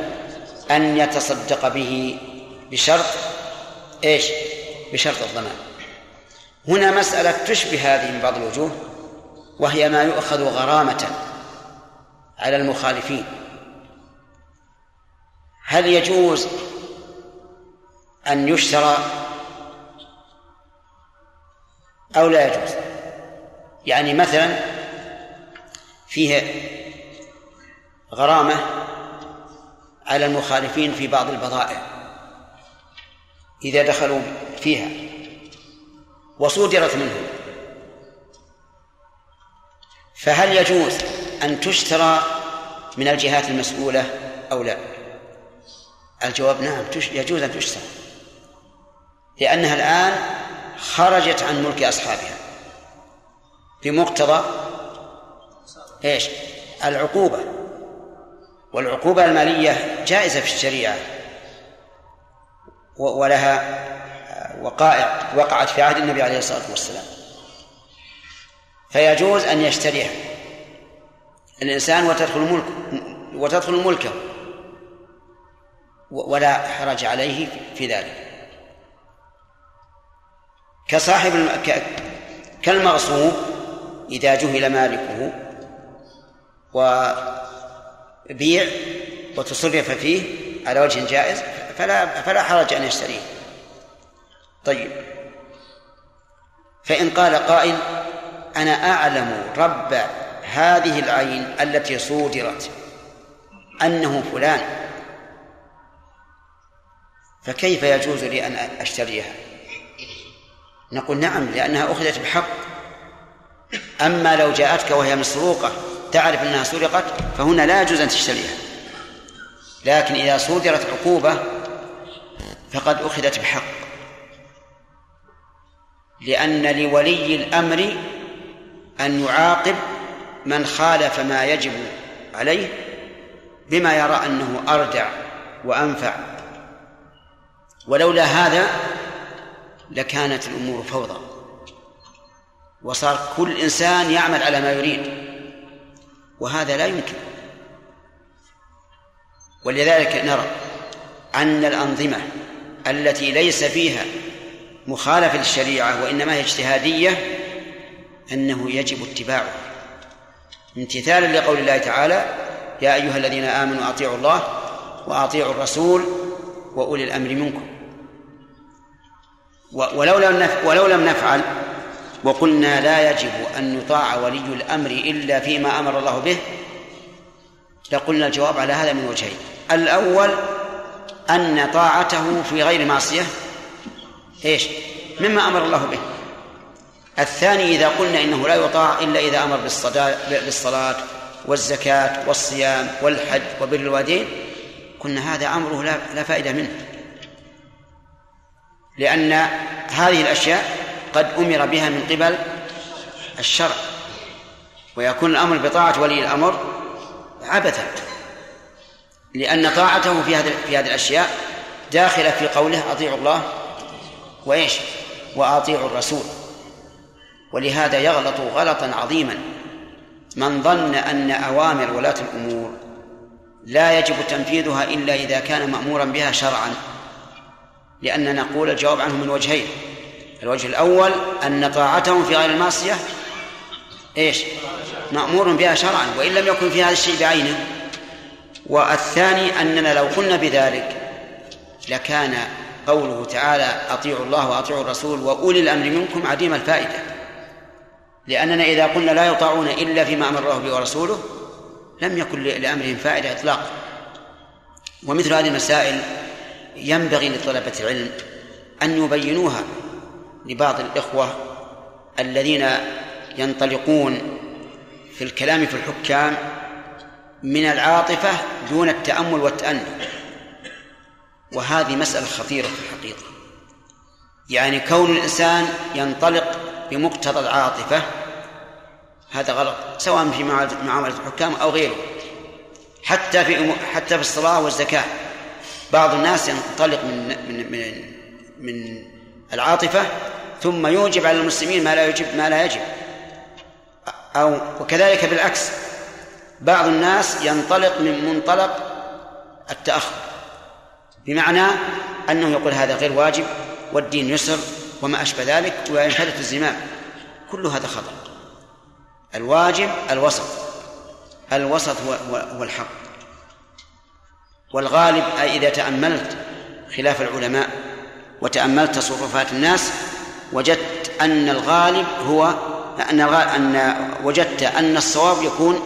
أن يتصدق به بشرط إيش؟ بشرط الضمان هنا مسألة تشبه هذه من بعض الوجوه وهي ما يؤخذ غرامة على المخالفين هل يجوز أن يشترى أو لا يجوز؟ يعني مثلا فيه غرامة على المخالفين في بعض البضائع. إذا دخلوا فيها وصودرت منهم فهل يجوز أن تشترى من الجهات المسؤولة أو لا؟ الجواب نعم يجوز أن تشترى لأنها الآن خرجت عن ملك أصحابها. بمقتضى إيش؟ العقوبة. والعقوبة المالية جائزة في الشريعة. ولها وقائع وقعت في عهد النبي عليه الصلاة والسلام. فيجوز أن يشتريها. الإنسان وتدخل ملك وتدخل ملكه. ولا حرج عليه في ذلك. كصاحب. كالمغصوب إذا جهل مالكه وبيع وتصرف فيه على وجه جائز فلا فلا حرج أن يشتريه. طيب. فإن قال قائل أنا أعلم رب هذه العين التي صودرت أنه فلان. فكيف يجوز لي أن أشتريها؟ نقول نعم لأنها أخذت بحق. أما لو جاءتك وهي مسروقة تعرف أنها سرقت فهنا لا يجوز أن تشتريها. لكن إذا صدرت عقوبة فقد أخذت بحق. لأن لولي الأمر أن يعاقب من خالف ما يجب عليه بما يرى أنه أردع وأنفع. ولولا هذا لكانت الأمور فوضى. وصار كل إنسان يعمل على ما يريد. وهذا لا يمكن. ولذلك نرى أن الأنظمة التي ليس فيها مخالفة للشريعة وإنما هي اجتهادية أنه يجب اتباعها. امتثالا لقول الله تعالى يا أيها الذين آمنوا أطيعوا الله وأطيعوا الرسول وأولي الأمر منكم. ولو لم. ولو لم نفعل وقلنا لا يجب أن يطاع ولي الأمر إلا فيما أمر الله به لقلنا الجواب على هذا من وجهين الأول أن طاعته في غير معصية إيش؟ مما أمر الله به الثاني إذا قلنا إنه لا يطاع إلا إذا أمر بالصلاة والزكاة والصيام والحج وبر الوالدين قلنا هذا أمره لا, لا فائدة منه لأن هذه الأشياء قد أمر بها من قبل الشرع ويكون الأمر بطاعة ولي الأمر عبثا لأن طاعته في هذه في هذه الأشياء داخلة في قوله أطيعوا الله وإيش؟ وأطيعوا الرسول. ولهذا يغلط غلطا عظيما من ظن أن أوامر ولاة الأمور لا يجب تنفيذها إلا إذا كان مأمورا بها شرعا. لأننا نقول الجواب عنه من وجهين. الوجه الأول أن طاعتهم في غير المعصية إيش؟ مأمور بها شرعا وإن لم يكن في هذا الشيء بعينه. والثاني أننا لو قلنا بذلك لكان قوله تعالى أطيعوا الله وأطيعوا الرسول وأولي الأمر منكم عديم الفائدة. لأننا إذا قلنا لا يطاعون إلا فيما أمر الله به ورسوله لم يكن لأمرهم فائدة إطلاقا. ومثل هذه المسائل ينبغي لطلبة العلم أن يبينوها لبعض الإخوة الذين ينطلقون في الكلام في الحكام من العاطفة دون التأمل والتأني. وهذه مسألة خطيرة في الحقيقة. يعني كون الإنسان ينطلق بمقتضى العاطفة هذا غلط سواء في معاملة الحكام أو غيره حتى في حتى في الصلاة والزكاة. بعض الناس ينطلق من من من من العاطفة ثم يوجب على المسلمين ما لا يجب ما لا يجب. أو وكذلك بالعكس بعض الناس ينطلق من منطلق التأخر بمعنى أنه يقول هذا غير واجب والدين يسر وما أشبه ذلك وينحدث الزمام كل هذا خطأ. الواجب الوسط. الوسط هو هو الحق. والغالب أي إذا تأملت خلاف العلماء وتأملت تصرفات الناس وجدت أن الغالب هو أن أن وجدت أن الصواب يكون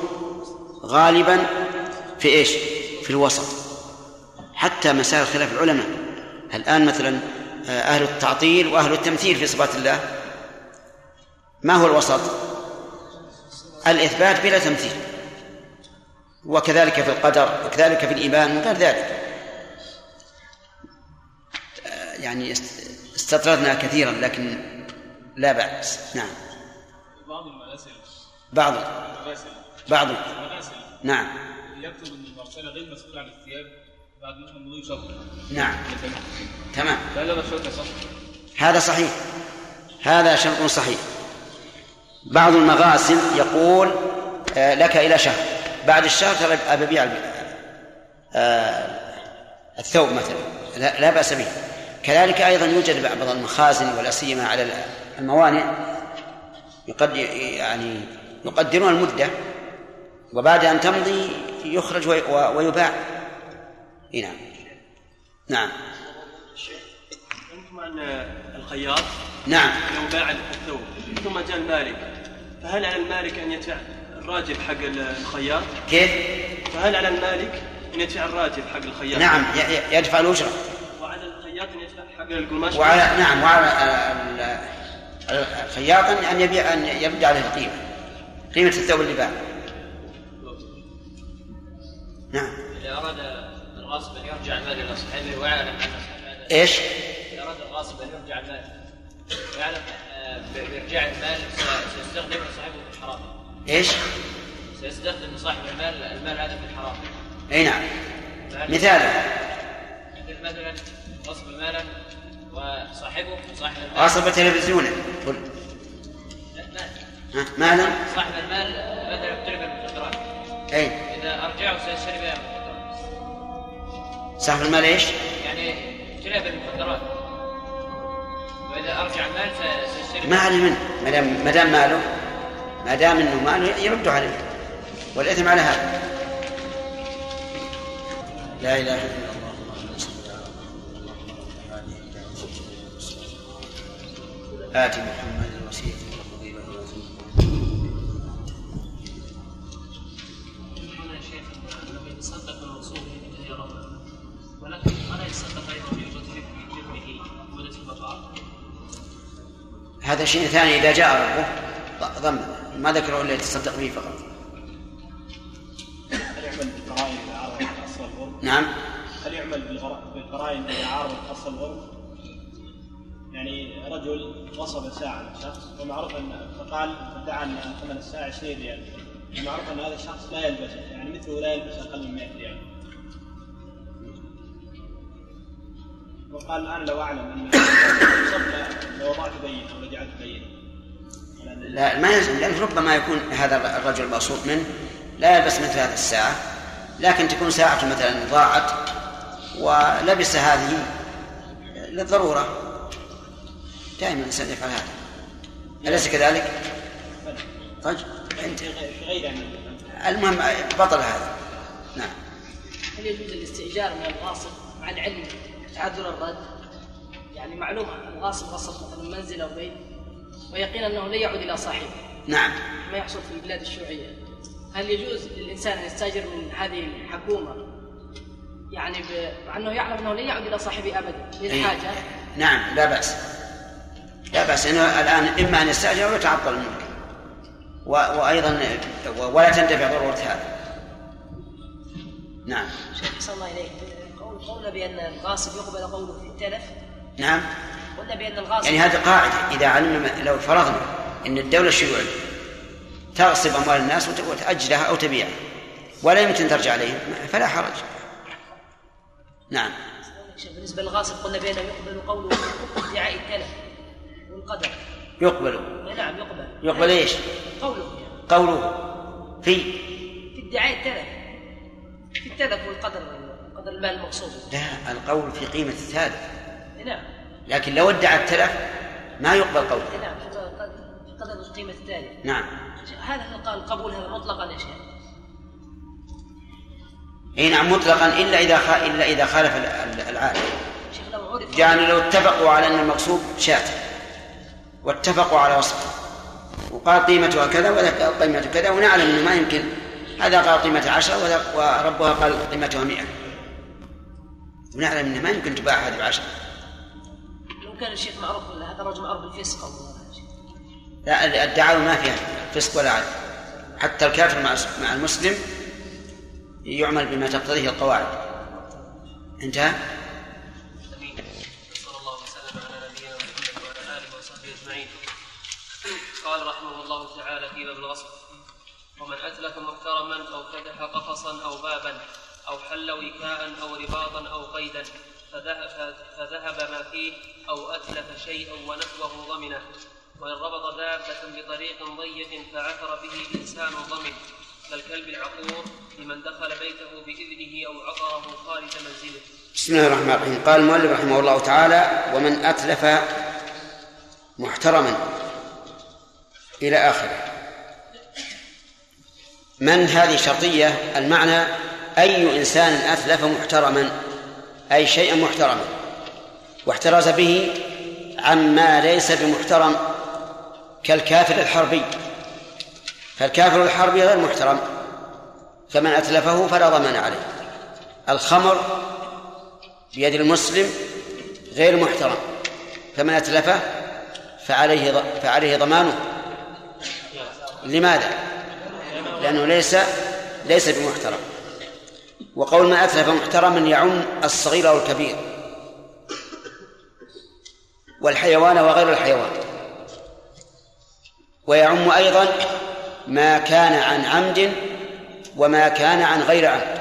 غالبا في إيش؟ في الوسط حتى مسائل خلاف العلماء الآن مثلا آه، أهل التعطيل وأهل التمثيل في صفات الله ما هو الوسط؟ الإثبات بلا تمثيل وكذلك في القدر وكذلك في الإيمان وغير ذلك. يعني استطردنا كثيرا لكن لا بأس. نعم. بعض المراسل بعض. المراسل بعض. المراسل نعم. يكتب إن المرسله غير مسؤول عن الثياب بعد مثلا مضي شهر. نعم. تمام. هل هذا الشرط صح؟ هذا صحيح. هذا شرط صحيح. بعض المغاسل يقول آه، لك إلى شهر. بعد الشهر ترى أبيع آه، الثوب مثلا. لا, بأس به. كذلك أيضا يوجد بعض المخازن ولا سيما على الموانئ. يقد يعني يقدرون المدة وبعد أن تمضي يخرج ويباع. نعم. نعم. الخياط. نعم. لو باع الثوب. ثم جاء المالك. فهل على المالك أن يدفع؟ الراجل حق الخياط؟ كيف؟ فهل على المالك أن يدفع الراجل حق الخياط؟ نعم يدفع الأجرة وعلى الخياط أن يدفع حق القماش؟ وعلى نعم وعلى الخياط أن يبيع أن يرد عليه القيمة قيمة الثوب اللي باع نعم إذا أراد الغاصب أن يرجع المال إلى صاحبه ويعلم أن صاحبه إيش؟ إذا أراد الغاصب أن يرجع المال ويعلم آه، بإرجاع المال سيستخدم صاحبه في الحرام إيش؟ سيستخدم صاحب المال المال هذا في الحرام. أي نعم. مثالا مثل مثلا غصب مالا وصاحبه صاحب المال. غصب تلفزيونا قل. مال مالا صاحب المال مثلا يقترب المخدرات أي. إذا أرجعه سيشتري بها المخدرات صاحب المال إيش؟ يعني اشتريها بالمخدرات وإذا أرجع المال سيشتري ما عليه منه ما دام ما دام ماله؟ ما دام إنه ماله يرد عليه. والإثم على هذا. لا إله إلا الله. آت محمد الوسيلة والفضيلة ولكن يتصدق أيضا بوجود حكمه مدة البقاء هذا شيء ثاني إذا جاء ربه ضمن. ما ذكره إلا يتصدق به فقط. هل يعمل بالقرائن إذا عارض اصل الغرب؟ نعم. هل يعمل بالقرائن إذا عارض اصل الغرب؟ يعني رجل غصب ساعة من شخص ومعروف أن فقال ادعى أن ثمن الساعة 20 ريال. ومعروف أن هذا الشخص لا يلبس يعني مثله لا يلبس أقل من 100 ريال. وقال أنا لو أعلم أن لوضعت بينه أو لجعلت بينه لا ما يلزم لأن ربما يكون هذا الرجل المقصود منه لا يلبس مثل هذه الساعة لكن تكون ساعة مثلا ضاعت ولبس هذه للضرورة. دائما الإنسان يفعل هذا. أليس كذلك؟ طيب أنت. المهم بطل هذا. نعم. هل يجوز الاستئجار من الغاصب مع العلم؟ تعذر الرد؟ يعني معلوم الغاصب غصب مثلا منزل أو بيت. ويقين أنه لا يعود إلى صاحبه. نعم. ما يحصل في البلاد الشيوعية. هل يجوز للإنسان أن يستأجر من هذه الحكومة؟ يعني ب... مع أنه يعلم أنه لن يعود إلى صاحبه ابدا للحاجة؟ نعم لا بأس. لا بأس. إنه الآن إما أن يستأجر أو يتعطل الملك. و... وأيضا ولا تندفع ضرورة هذا. نعم. شيخ الله إليك. قول قولنا بأن الغاصب يقبل قوله في التلف. نعم. قلنا بأن الغاصب يعني هذه قاعدة إذا علمنا لو فرضنا أن الدولة الشيوعية تغصب أموال الناس وت- وتأجلها أو تبيعها. ولا يمكن ترجع عليهم. فلا حرج. نعم. شيخ بالنسبة للغاصب قلنا بأنه يقبل قوله ادعاء التلف والقدر. يقبل. نعم يقبل. يقبل إيش؟ قوله. قوله. في. في ادعاء التلف. في التلف والقدر قدر المال المقصود. لا القول في قيمة الثالث. نعم. لكن لو ادعى التلف ما يقبل قوله. نعم قدر قيمة التالف نعم. هذا القبول هذا مطلقا يا شيخ. إي نعم مطلقا إلا إذا خ... إلا إذا خالف ال- العالم شيخ لو عرف. يعني لو اتفقوا على أن المقصود شاة. واتفقوا على وصفه وقال قيمتها كذا وذاك قال قيمتها كذا ونعلم إنه ما يمكن. هذا قال قيمتها عشرة وربها قال قيمتها مئة. ونعلم إنه ما يمكن تباع هذه بعشرة كان الشيخ معروف هذا الرجل معروف بالفسق أو لا الدعاوى ما فيها فسق ولا عدل حتى الكافر مع مع المسلم يعمل بما تقتضيه القواعد. انتهى؟ صلى الله وسلم على نبينا محمد وعلى آله وصحبه أجمعين. قال رحمه الله تعالى في باب الغصب ومن أتلف محترما أو فتح قفصا أو بابا أو حل وكاء أو رباطا أو قيدا فذهب, ما فيه أو أتلف شيئا ونحوه ضمنه وإن ربط دابة بطريق ضيق فعثر به إنسان ضمن كالكلب العقور لمن دخل بيته بإذنه أو عقره خارج منزله. بسم الله الرحمن الرحيم. قال المؤلف رحمه الله تعالى ومن أتلف محترما. إلى آخره. من هذه شرطية المعنى أي إنسان أتلف محترما. أي شيئا محترما واحترز به عما ليس بمحترم كالكافر الحربي. فالكافر الحربي غير محترم فمن أتلفه فلا ضمان عليه. الخمر بيد المسلم غير محترم فمن أتلفه فعليه فعليه ضمانه. لماذا؟ لأنه ليس ليس بمحترم. وقول من أتلف محترما يعم الصغير أو الكبير والحيوان وغير الحيوان. ويعم أيضا ما كان عن عمد وما كان عن غير عمد.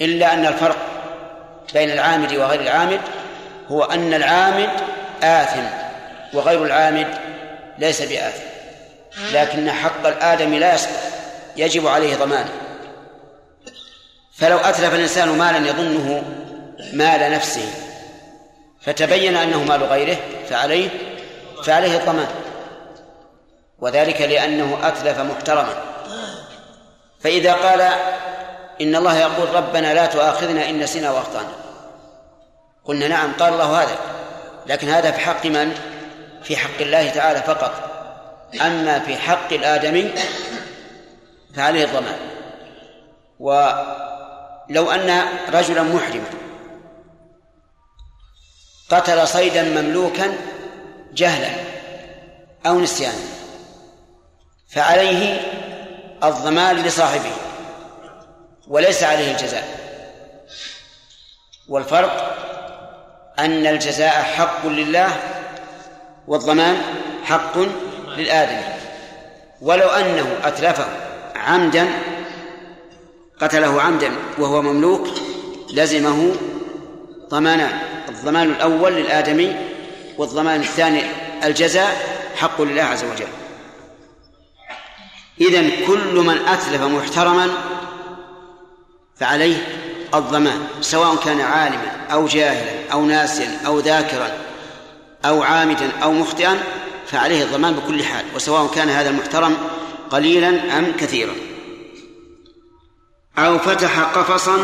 إلا أن الفرق بين العامد وغير العامد هو أن العامد آثم وغير العامد ليس بآثم. لكن حق الآدم لا يسقط يجب عليه ضمانه فلو أتلف الإنسان مالا يظنه مال نفسه فتبين أنه مال غيره فعليه فعليه الضمان. وذلك لأنه أتلف محترما. فإذا قال إن الله يقول ربنا لا تؤاخذنا إن نسينا وأخطأنا. قلنا نعم قال الله هذا. لكن هذا في حق من؟ في حق الله تعالى فقط. أما في حق الآدمي فعليه الضمان. ولو أن رجلا محرما قتل صيدا مملوكا جهلا أو نسيانا فعليه الضمان لصاحبه وليس عليه الجزاء. والفرق أن الجزاء حق لله والضمان حق للآدمي. ولو أنه أتلفه عمدا قتله عمدا وهو مملوك لزمه ضمانان الضمان الأول للآدمي والضمان الثاني الجزاء حق لله عز وجل. إذن كل من أتلف محترما فعليه الضمان سواء كان عالما أو جاهلا أو ناسيا أو ذاكرا أو عامدا أو مخطئا فعليه الضمان بكل حال وسواء كان هذا المحترم قليلا أم كثيرا. أو فتح قفصا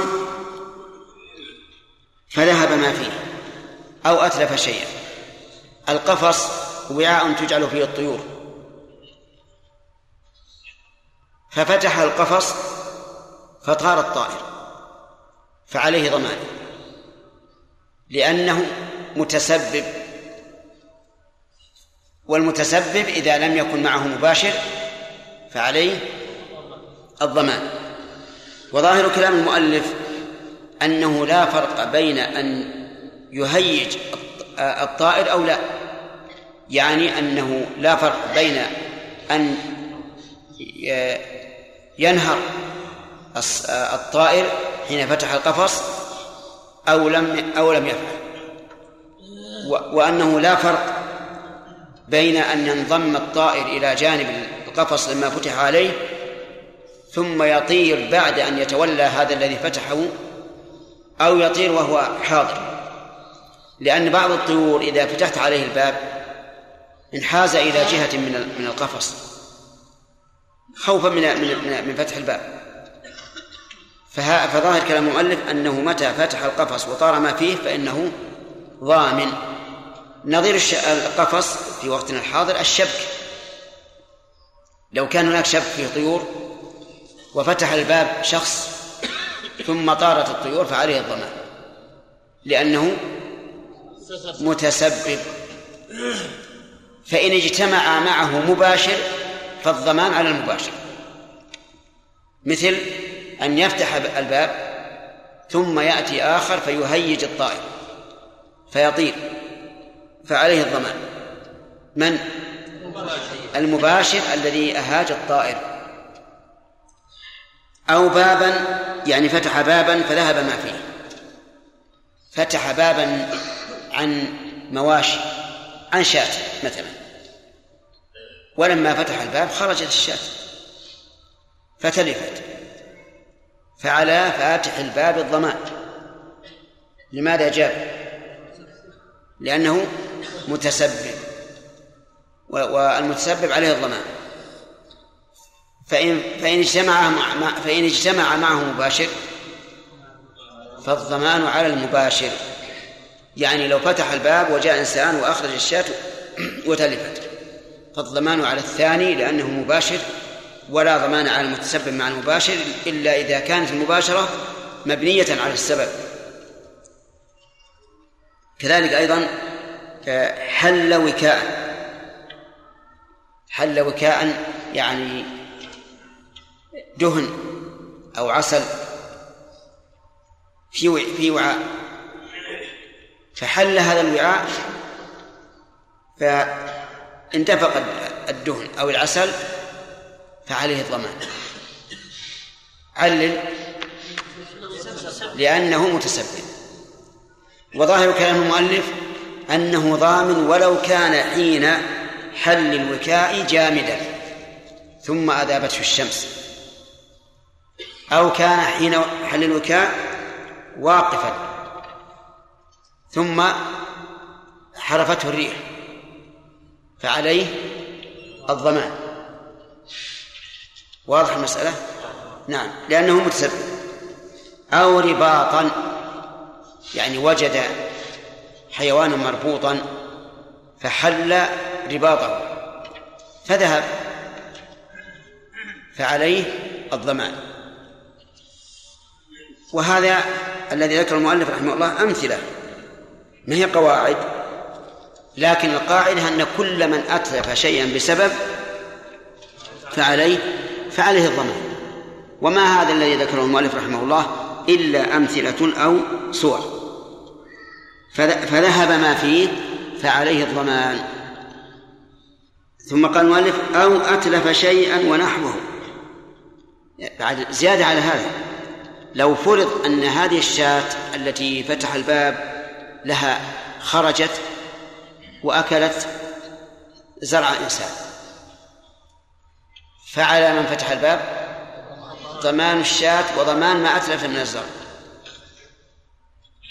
فذهب ما فيه أو أتلف شيئا. القفص وعاء تجعل فيه الطيور. ففتح القفص فطار الطائر فعليه ضمان لأنه متسبب. والمتسبب إذا لم يكن معه مباشر فعليه الضمان. وظاهر كلام المؤلف أنه لا فرق بين أن يهيج الطائر أو لا. يعني أنه لا فرق بين أن ينهر الطائر حين فتح القفص أو لم أو لم يفعل وأنه لا فرق بين أن ينضم الطائر إلى جانب القفص لما فتح عليه ثم يطير بعد أن يتولى هذا الذي فتحه أو يطير وهو حاضر. لأن بعض الطيور إذا فتحت عليه الباب انحاز إلى جهة من من القفص. خوفا من من من فتح الباب. فظاهر كلام المؤلف أنه متى فتح القفص وطار ما فيه فإنه ضامن. نظير القفص في وقتنا الحاضر الشبك. لو كان هناك شبك فيه طيور وفتح الباب شخص ثم طارت الطيور فعليه الضمان لأنه متسبب. فإن اجتمع معه مباشر فالضمان على المباشر. مثل أن يفتح الباب ثم يأتي آخر فيهيج الطائر فيطير فعليه الضمان. من؟ المباشر الذي أهاج الطائر. أو بابا يعني فتح بابا فذهب ما فيه. فتح بابا عن مواشي عن شاة مثلا. ولما فتح الباب خرجت الشاة فتلفت. فعلى فاتح الباب الضمان. لماذا جاب لأنه متسبب والمتسبب عليه الضمان. فإن فإن اجتمع مع فإن اجتمع معه مباشر فالضمان على المباشر. يعني لو فتح الباب وجاء إنسان وأخرج الشاة وتلفت. فالضمان على الثاني لأنه مباشر ولا ضمان على المتسبب مع المباشر إلا إذا كانت المباشرة مبنية على السبب. كذلك أيضا حل وكاء. حل وكاء يعني دهن أو عسل في في وعاء. فحل هذا الوعاء فانتفق الدهن أو العسل فعليه الضمان. علل لأنه متسبب. وظاهر كلام المؤلف أنه ضامن ولو كان حين حل الوكاء جامدا ثم أذابته الشمس. أو كان حين حل الوكاء واقفا. ثم حرفته الريح. فعليه الضمان. واضح المسألة؟ نعم. لأنه متسبب. أو رباطا. يعني وجد حيوانا مربوطا فحل رباطه. فذهب. فعليه الضمان. وهذا الذي ذكر المؤلف رحمه الله أمثلة. ما هي قواعد؟ لكن القاعدة أن كل من أتلف شيئا بسبب فعليه فعليه الضمان. وما هذا الذي ذكره المؤلف رحمه الله إلا أمثلة أو صور. فذ- فذهب ما فيه فعليه الضمان. ثم قال المؤلف أو أتلف شيئا ونحوه. بعد زيادة على هذا. لو فرض أن هذه الشاة التي فتح الباب لها خرجت وأكلت زرع إنسان فعلى من فتح الباب؟ ضمان الشاة وضمان ما أتلف من الزرع.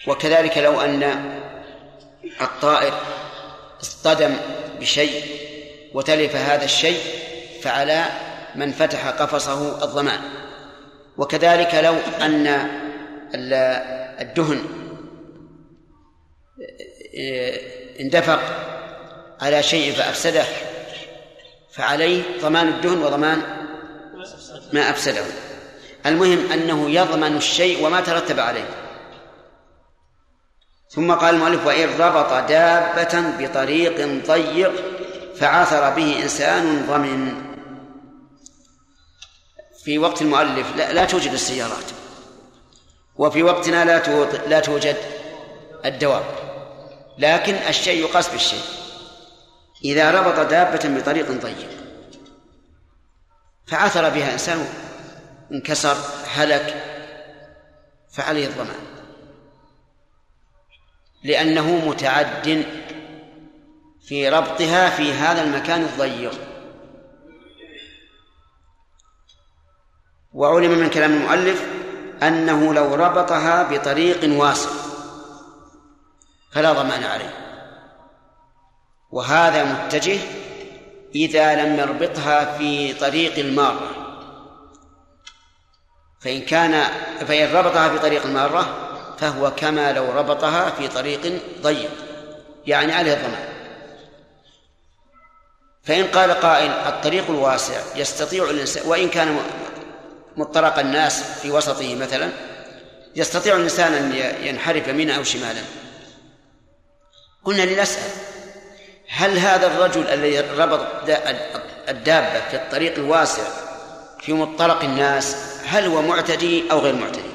وكذلك لو أن الطائر اصطدم بشيء وتلف هذا الشيء فعلى من فتح قفصه الضمان. وكذلك لو أن ال- الدهن اندفق على شيء فأفسده فعليه ضمان الدهن وضمان ما أفسده. المهم أنه يضمن الشيء وما ترتب عليه. ثم قال المؤلف وإن ربط دابة بطريق ضيق فعثر به إنسان ضمن. في وقت المؤلف لا, لا توجد السيارات. وفي وقتنا لا لا توجد الدواب لكن الشيء يقاس بالشيء. إذا ربط دابة بطريق ضيق فعثر بها إنسان انكسر هلك فعليه الضمان لأنه متعد في ربطها في هذا المكان الضيق. وعلم من كلام المؤلف أنه لو ربطها بطريق واسع فلا ضمان عليه. وهذا متجه إذا لم يربطها في طريق المارة. فإن كان فإن ربطها في طريق المارة فهو كما لو ربطها في طريق ضيق يعني عليه الضمان. فإن قال قائل الطريق الواسع يستطيع الإنسان وإن كان مطرق الناس في وسطه مثلا يستطيع الإنسان أن ينحرف يمينا أو شمالا. قلنا لنسأل هل هذا الرجل الذي ربط الدابة في الطريق الواسع في مطرق الناس هل هو معتدي أو غير معتدي؟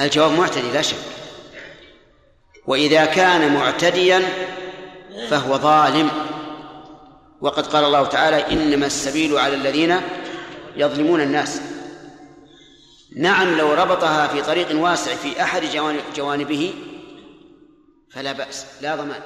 الجواب معتدي لا شك. وإذا كان معتديا فهو ظالم. وقد قال الله تعالى إنما السبيل على الذين يظلمون الناس. نعم لو ربطها في طريق واسع في أحد جوانبه فلا بأس لا ضمان.